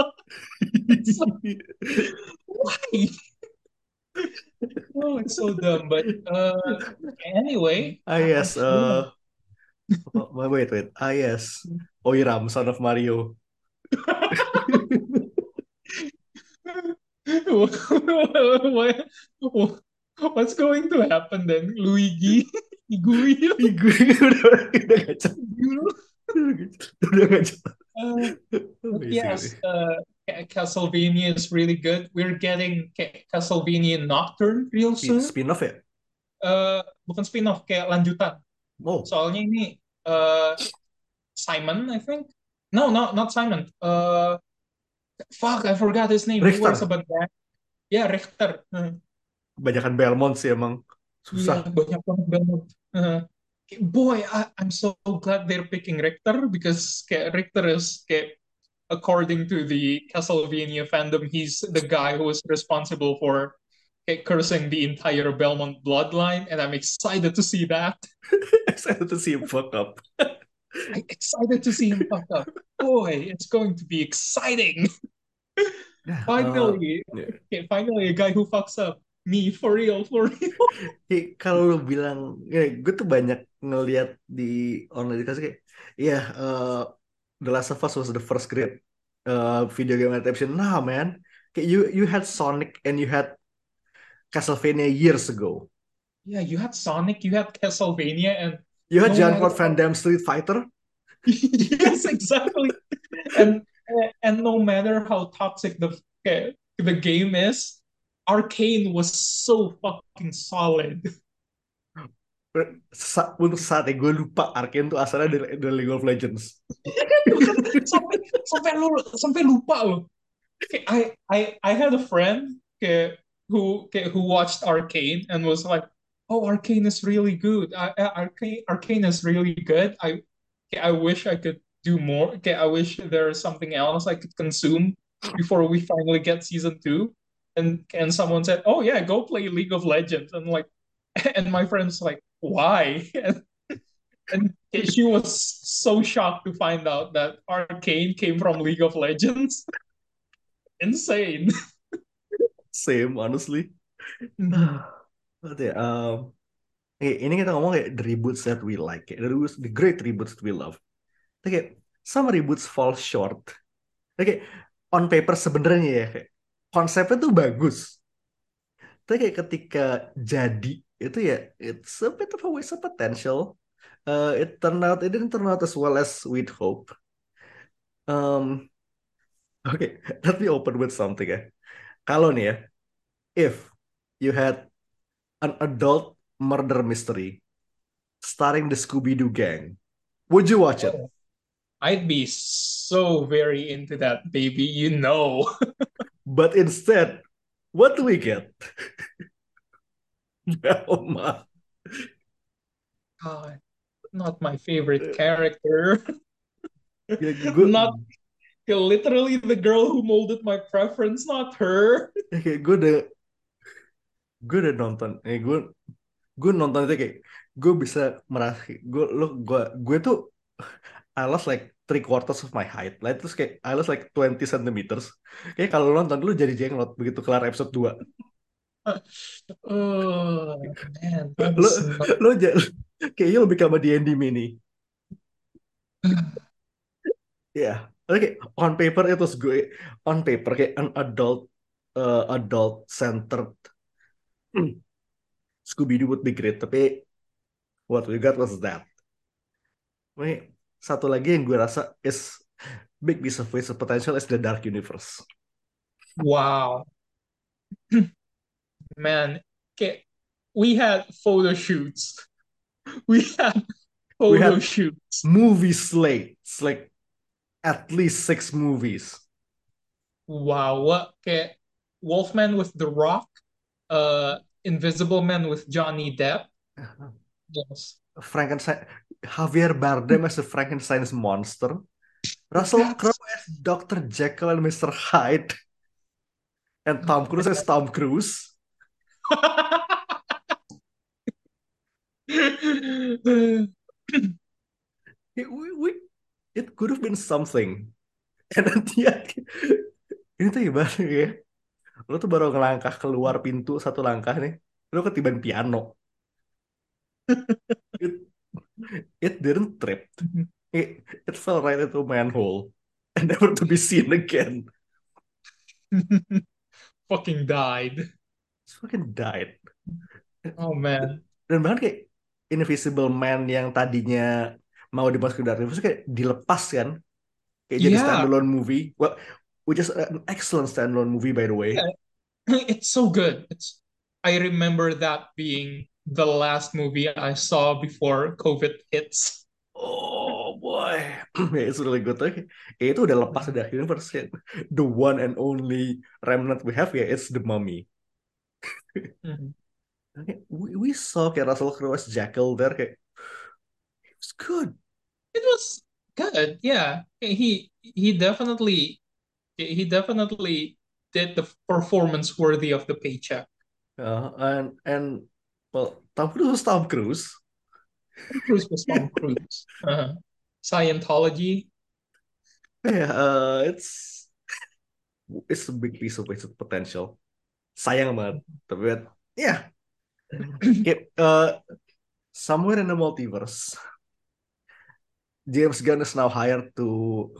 why? oh, it's so dumb. But uh, anyway.
Ah yes. Uh, wait, wait. Ah yes. Oiram, son of Mario.
what's going to happen then? Luigi, Iguil,
Iguil udah udah gak
uh, yes, uh, Castlevania is really good. We're getting Castlevania Nocturne real soon.
Spin-off ya?
Uh, bukan spin-off, kayak lanjutan.
Oh.
Soalnya ini uh, Simon, I think. No, no, not Simon. Uh, fuck, I forgot his name.
Richter.
He that. Ya, yeah, Richter. Uh.
Banyakan Belmont sih emang. Susah.
Yeah, banyak banget Belmont. Uh, boy, I, I'm so glad they're picking Richter because kayak Richter is kayak according to the Castlevania fandom, he's the guy who was responsible for cursing the entire Belmont bloodline, and I'm excited to see that.
excited to see him fuck up.
I'm excited to see him fuck up. Boy, it's going to be exciting. Finally,
uh, yeah.
finally a guy who fucks up. Me for real, for real.
Kayak kalau lu bilang, ya, gue tuh banyak ngeliat di online dikasih kayak, iya, uh, The Last of Us was the first great uh, video game adaptation. Nah, man, kayak you you had Sonic and you had Castlevania years ago.
Yeah, you had Sonic, you had Castlevania, and
You had
no
Jean-Claude
matter
Van Damme Street Fighter.
yes, exactly. And and no matter how toxic the the game is, Arcane was so fucking solid.
Untuk saat gue lupa tuh asalnya dari, dari League of Legends.
sampai sampai lu sampai lupa loh. I I I had a friend who who watched Arcane and was like, "Oh, Arcane is really good. I, Arcane Arcane is really good. I I wish I could do more. Okay, I wish there is something else I could consume before we finally get season two." And and someone said, "Oh yeah, go play League of Legends." And like, and my friend's like, "Why?" And, and she was so shocked to find out that Arcane came from League of Legends. Insane.
Same, honestly. But ya, um, ini kita ngomong kayak the reboots that we like, the, reboots, the great reboots that we love. Kayak some reboots fall short. Kayak on paper sebenarnya ya, kayak konsepnya tuh bagus. Tapi kayak ketika jadi itu ya, it's a bit of a waste of potential. Uh, it turned out, it didn't turn out as well as we'd hope. Um, okay, let me open with something ya. Kalau nih ya, if you had an adult murder mystery starring the Scooby-Doo gang, would you watch it?
Oh, I'd be so very into that, baby. You know.
But instead, what do we get? Velma.
God, not my favorite character.
Ya, gue,
Not literally the girl who molded my preference, not her.
ya, kayak gue udah gue udah nonton eh gue gue nonton itu kayak gue bisa merasa gue lo gue gue tuh I lost like three quarters of my height lah terus kayak I lost like 20 centimeters kayak kalau lo nonton dulu jadi jenglot begitu kelar episode 2
Oh man,
lo lo kayaknya lo become a D&D mini ya oke on paper itu gue on paper kayak an adult uh, adult centered. Scooby-Doo would be great tapi what we got was that. Ini satu lagi yang gue rasa is big piece of waste of potential is the Dark Universe.
Wow. Man, okay, we had photo shoots. We had
We
photo
had-
shoots.
movie slates like at least six movies
Wow, what okay, Wolfman with The Rock, uh Invisible Man with Johnny Depp. Yes.
Frankenstein Javier Bardem as the Frankenstein's monster Russell Crowe as Dr. Jekyll and Mr. Hyde and Tom Cruise as Tom Cruise it, we, we- it could have been something. Ya, ini tuh ibarat ya? Lo tuh baru ngelangkah keluar pintu satu langkah nih lo ketiban piano. It, it didn't trip. It, it fell right into a manhole and never to be seen again.
Fucking died.
Fucking died
Oh man.
dan bahkan kayak Invisible Man yang tadinya mau dimasukin Dark Universe kayak dilepas kan kayak jadi
Yeah.
standalone movie well which is an excellent standalone movie by the way
Yeah. It's so good. It's I remember that being the last movie I saw before COVID hits.
oh boy yeah, it's really good okay. ya itu udah lepas dari Universe the one and only remnant we have ya it's the Mummy
Mhm.
Okay, we, we saw kayak Russell Crowe as Jekyll there kayak it was good
It was good. Yeah. He he definitely he definitely did the performance worthy of the paycheck.
Uh, and and well, Tom Cruise was Tom Cruise.
Tom Cruise was Tom Cruise. Uh-huh. Scientology.
Yeah, uh, it's it's a big piece of wasted potential. Sayang banget. Tapi yeah, okay, uh, somewhere in the multiverse, James Gunn is now hired to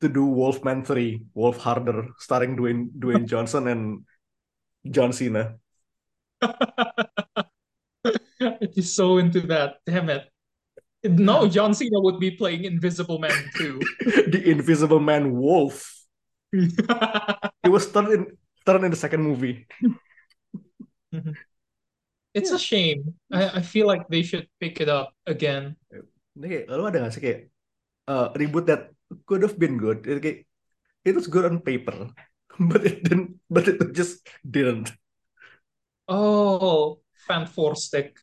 to do Wolfman 3, Wolf Harder, starring Dwayne Dwayne Johnson and John Cena.
it is so into that. Damn it. No, John Cena would be playing Invisible Man too.
the Invisible Man Wolf. he was turned in turned in the second movie.
It's a shame. I, I feel like they should pick it up again.
Ini lalu ada gak sih kayak uh, reboot that could have been good? It, kayak, it was good on paper, but it didn't. But it just didn't.
Oh, fan four stick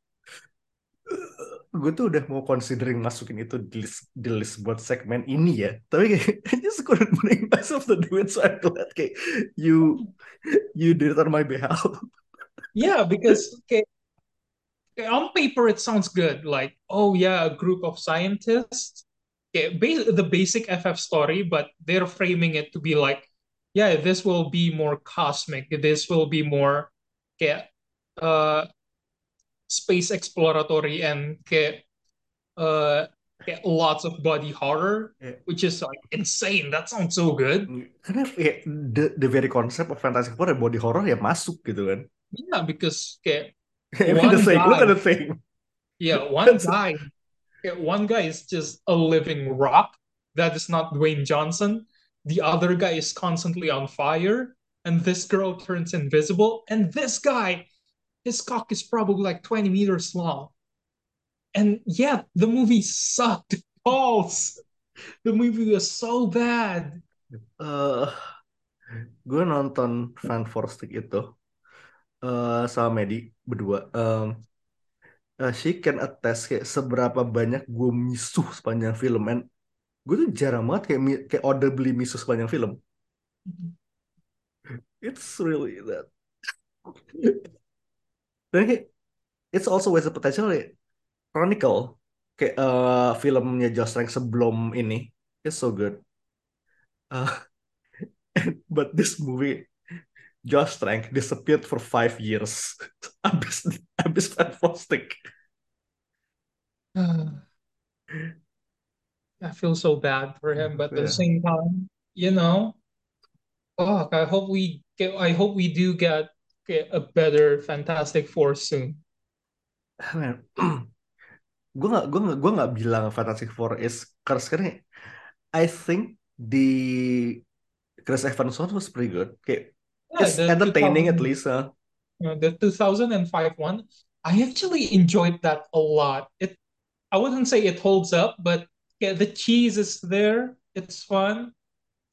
gue tuh udah mau considering masukin itu di list, di list buat segmen ini ya. Tapi kayak I just couldn't bring myself to do it so I'm glad kayak you you did it on my behalf.
Yeah because okay, on paper it sounds good. Like oh yeah a group of scientists. Okay, ba the basic FF story but they're framing it to be like yeah this will be more cosmic. This will be more okay, uh space exploratory and kayak uh kayak lots of body horror yeah. which is like insane. That sounds so good.
Karena ya, the, the very concept of fantasy horror body horror ya masuk gitu kan.
Yeah because kayak
one the thing, guy, look at the thing
yeah one guy one guy is just a living rock that is not Dwayne Johnson. The other guy is constantly on fire and this girl turns invisible and this guy his cock is probably like 20 meters long. And yeah, the movie sucked balls. The movie was so bad.
Uh, gue nonton Fan for Stick itu uh, sama Medi berdua. Um, uh, she can attest kayak seberapa banyak gue misuh sepanjang film. And gue tuh jarang banget kayak kayak audibly misuh sepanjang film. Mm-hmm. It's really that dan it's also with the potential like, Chronicle kayak uh, filmnya Josh Trank sebelum ini it's so good. Uh, but this movie Josh Trank disappeared for five years. Abis abis fantastic
I feel so bad for him but at yeah. the same time you know oh I hope we get I hope we do get get a better Fantastic Four soon.
Gue gak gue gak gue gak bilang Fantastic Four is karena I think the Chris Evans one was pretty good. Okay, yeah, it's entertaining at least. Huh?
the 2005 one, I actually enjoyed that a lot. It, I wouldn't say it holds up, but yeah, the cheese is there. It's fun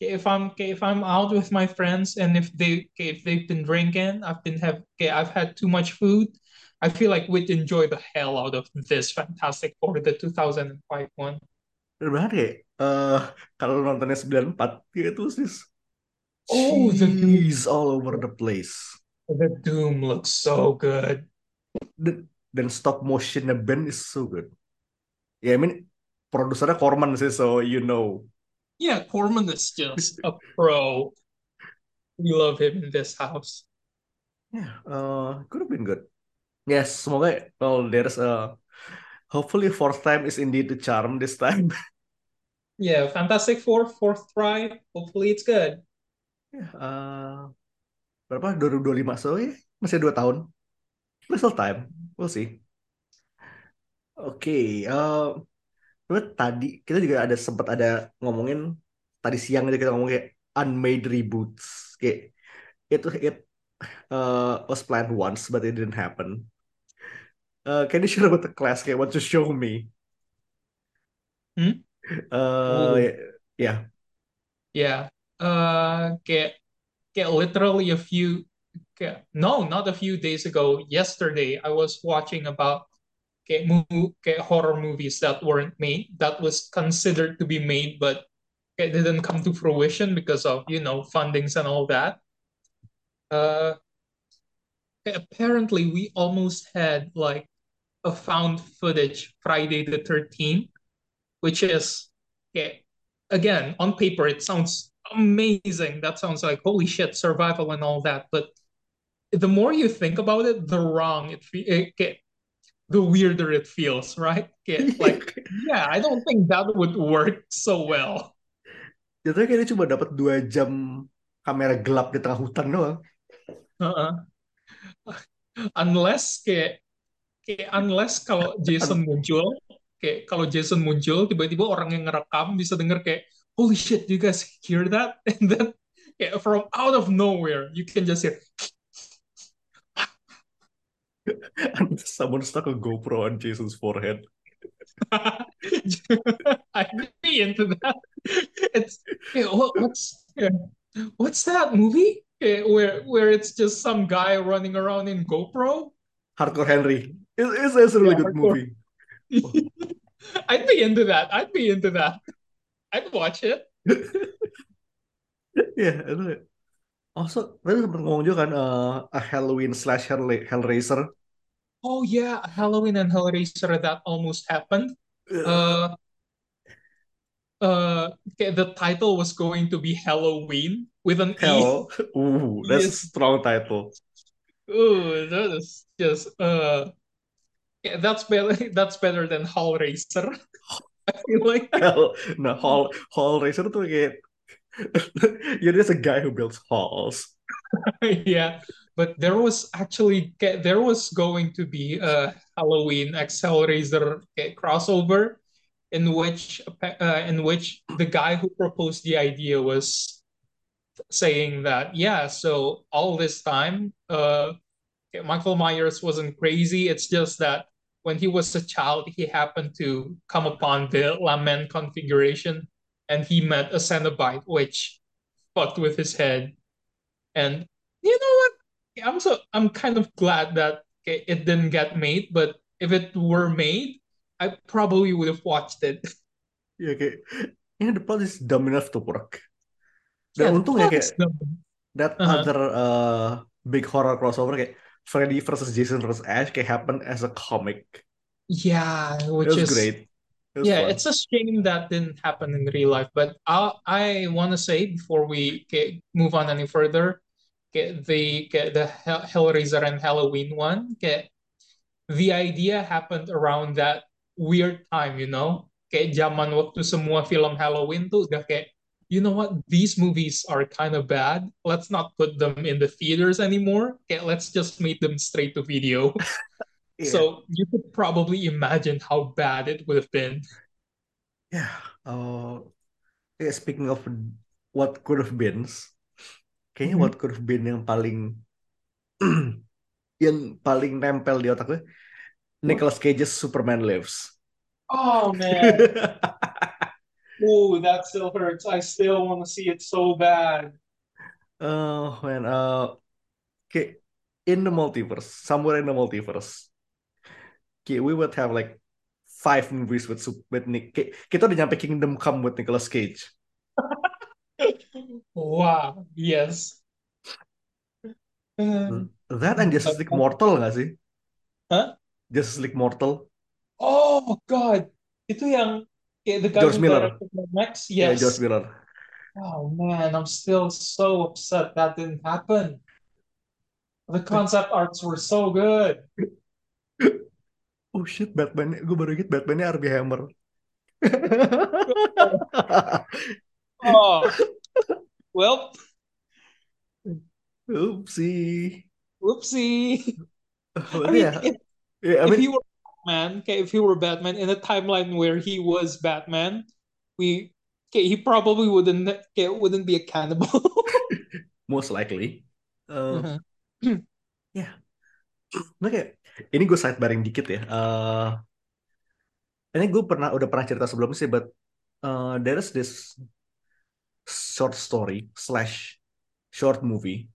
if I'm if I'm out with my friends and if they if they've been drinking, I've been have I've had too much food. I feel like we'd enjoy the hell out of this Fantastic Four, the 2005 one.
Benar ya? Uh, kalau nontonnya 94, ya itu sih
Oh, the
cheese all over the place.
The Doom looks so good.
Dan, dan stop motionnya Ben is so good. Ya, yeah, I mean, produsernya Corman sih, so you know
yeah, Corman is just a pro. We love him in this house.
Yeah, uh, could have been good. Yes, semoga well there's a hopefully fourth time is indeed the charm this time.
yeah, Fantastic Four fourth try. Hopefully it's good.
Yeah, uh, berapa 2025 so ya masih dua tahun. Little time, we'll see. Oke, okay, uh, tadi kita juga ada sempat ada ngomongin tadi siang aja kita ngomong kayak unmade reboots kayak itu it uh, was planned once but it didn't happen. Uh, can you share about the class kayak what to show me?
Hmm?
Uh, ya. Yeah.
Yeah. Uh, kayak kayak literally a few kayak, no, not a few days ago. Yesterday, I was watching about horror movies that weren't made that was considered to be made but it didn't come to fruition because of you know fundings and all that uh apparently we almost had like a found footage Friday the 13th, which is yeah, again on paper it sounds amazing. That sounds like holy shit, survival and all that. But the more you think about it, the wrong it, it, it the weirder it feels, right? It, like, yeah, I don't think that would work so well.
Jatuhnya kayaknya cuma dapat dua jam kamera gelap di tengah hutan doang.
Uh-uh. Unless kayak, kayak unless kalau Jason muncul, kayak kalau Jason muncul tiba-tiba orang yang ngerekam bisa denger kayak holy shit, you guys hear that? And then kayak from out of nowhere you can just hear
Someone stuck a GoPro on Jason's forehead.
I'd be into that. It's yeah, what, what's yeah, what's that movie eh, where where it's just some guy running around in GoPro?
Hardcore Henry. It's, it's, it's a really
Yeah,
good
Hardcore.
movie.
I'd be into that. I'd be into that. I'd watch it.
Itu. Also, tadi sempat ngomong juga kan uh, a Halloween slash Hell- Hellraiser.
Oh yeah, Halloween and Hellraiser that almost happened.
Uh,
Uh, the title was going to be Halloween with an E.
Hell. Ooh, that's a strong title.
Ooh, that is just uh, yeah, that's better. That's better than Hellraiser. I feel like.
Hell, no, Hall, Hellraiser tuh kayak you're just a guy who builds halls.
yeah but there was actually there was going to be a halloween accelerator crossover in which uh, in which the guy who proposed the idea was saying that yeah so all this time uh michael myers wasn't crazy it's just that when he was a child he happened to come upon the lament configuration and he met a cenobite which fucked with his head and you know what? I'm so I'm kind of glad that it didn't get made, but if it were made, I probably would have watched it.
Ya kayak, yeah, the plot is dumb enough to work.
Yeah,
Dan
the
untung ya kayak that
Uh-huh.
other uh, big horror crossover kayak Freddy versus Jason versus Ash kayak happen as a comic.
Yeah,
It
which
was
is
great. It
yeah,
fun.
it's a shame that didn't happen in real life. But I I want to say before we get, move on any further, the the Hellraiser and Halloween one, the idea happened around that weird time, you know? Kayak zaman waktu semua film Halloween tuh udah kayak, you know what? These movies are kind of bad. Let's not put them in the theaters anymore. Kayak let's just make them straight to video.
Yeah.
So you could probably imagine how bad it would have been.
Yeah. Uh, yeah, speaking of what could have been, kayaknya
Mhm.
what could have been yang paling yang paling nempel di otak gue, Nicolas Cage's Superman Lives.
Oh man. Oh, that still hurts. I still want to see it so bad.
Oh man, uh, kayak in the multiverse, somewhere in the multiverse, we would have like five movies with with Nick. Kita udah nyampe Kingdom Come with Nicolas Cage.
Wow. Yes. Uh,
That and Justice League Mortal nggak sih?
Huh?
Justice League Mortal.
Oh God, itu yang eh, the guy
George Miller.
Max.
Yeah,
Yes.
George Miller.
Oh man, I'm still so upset that didn't happen. The concept arts were so good.
Oh shit, Batman. Gue baru inget Batman-nya Armie Hammer.
Oh, well,
Oopsie.
whoopsie. I
But
mean,
yeah,
if,
yeah, I
if he were Batman, okay, if he were Batman in a timeline where he was Batman, we okay, he probably wouldn't okay, wouldn't be a cannibal.
most likely. Uh,
Mhm.
ya, nah kayak ini gue sidebaring dikit ya. Uh, ini gue pernah udah pernah cerita sebelumnya sih, but uh, there is this short story slash short movie.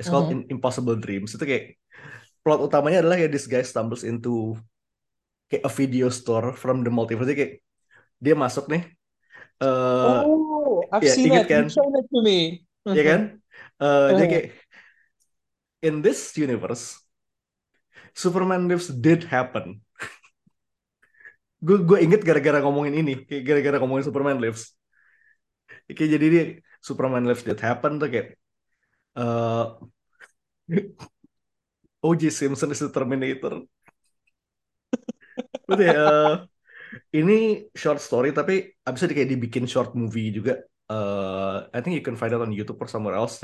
It's called
Mhm.
In- Impossible Dreams. Itu kayak plot utamanya adalah ya this guy stumbles into kayak a video store from the multiverse. Jadi kayak dia masuk nih. Uh,
Oh, I've
ya
seen
inget
that. You
kan?
showed it to me.
ya kan? Uh, jadi
Uh-huh.
kayak in this universe Superman Lives did happen. Gue gue inget gara-gara ngomongin ini, gara-gara ngomongin Superman Lives. Kayak jadi dia Superman Lives did happen tuh kayak uh, O.J. Simpson is the Terminator. Ya, uh, ini short story tapi abisnya kayak dibikin short movie juga. Uh, I think you can find it on YouTube or somewhere else.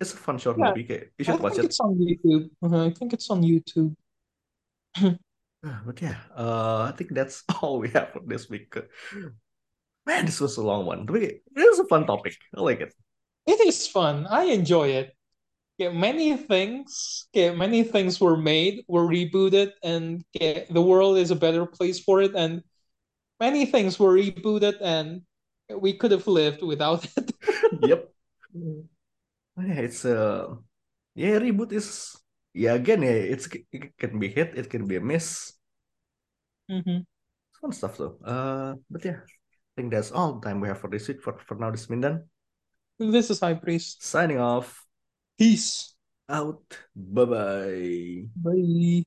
It's a fun short
Yeah,
movie. You
I
should watch
think
it.
it's on YouTube. Uh, I think it's on YouTube.
But yeah, uh, I think that's all we have for this week. Man, this was a long one. It was a fun topic. I like it.
It is fun. I enjoy it. Yeah, many things, yeah, many things were made, were rebooted, and yeah, the world is a better place for it. And many things were rebooted, and we could have lived without it.
Yep. Yeah, it's uh yeah, reboot is yeah again yeah, it's it can be hit, it can be a miss.
Mhm.
Fun stuff though. Uh, but yeah, I think that's all the time we have for this week. For for now, this is Mindan
This is High Priest.
signing off.
Peace.
Out. Bye bye.
Bye.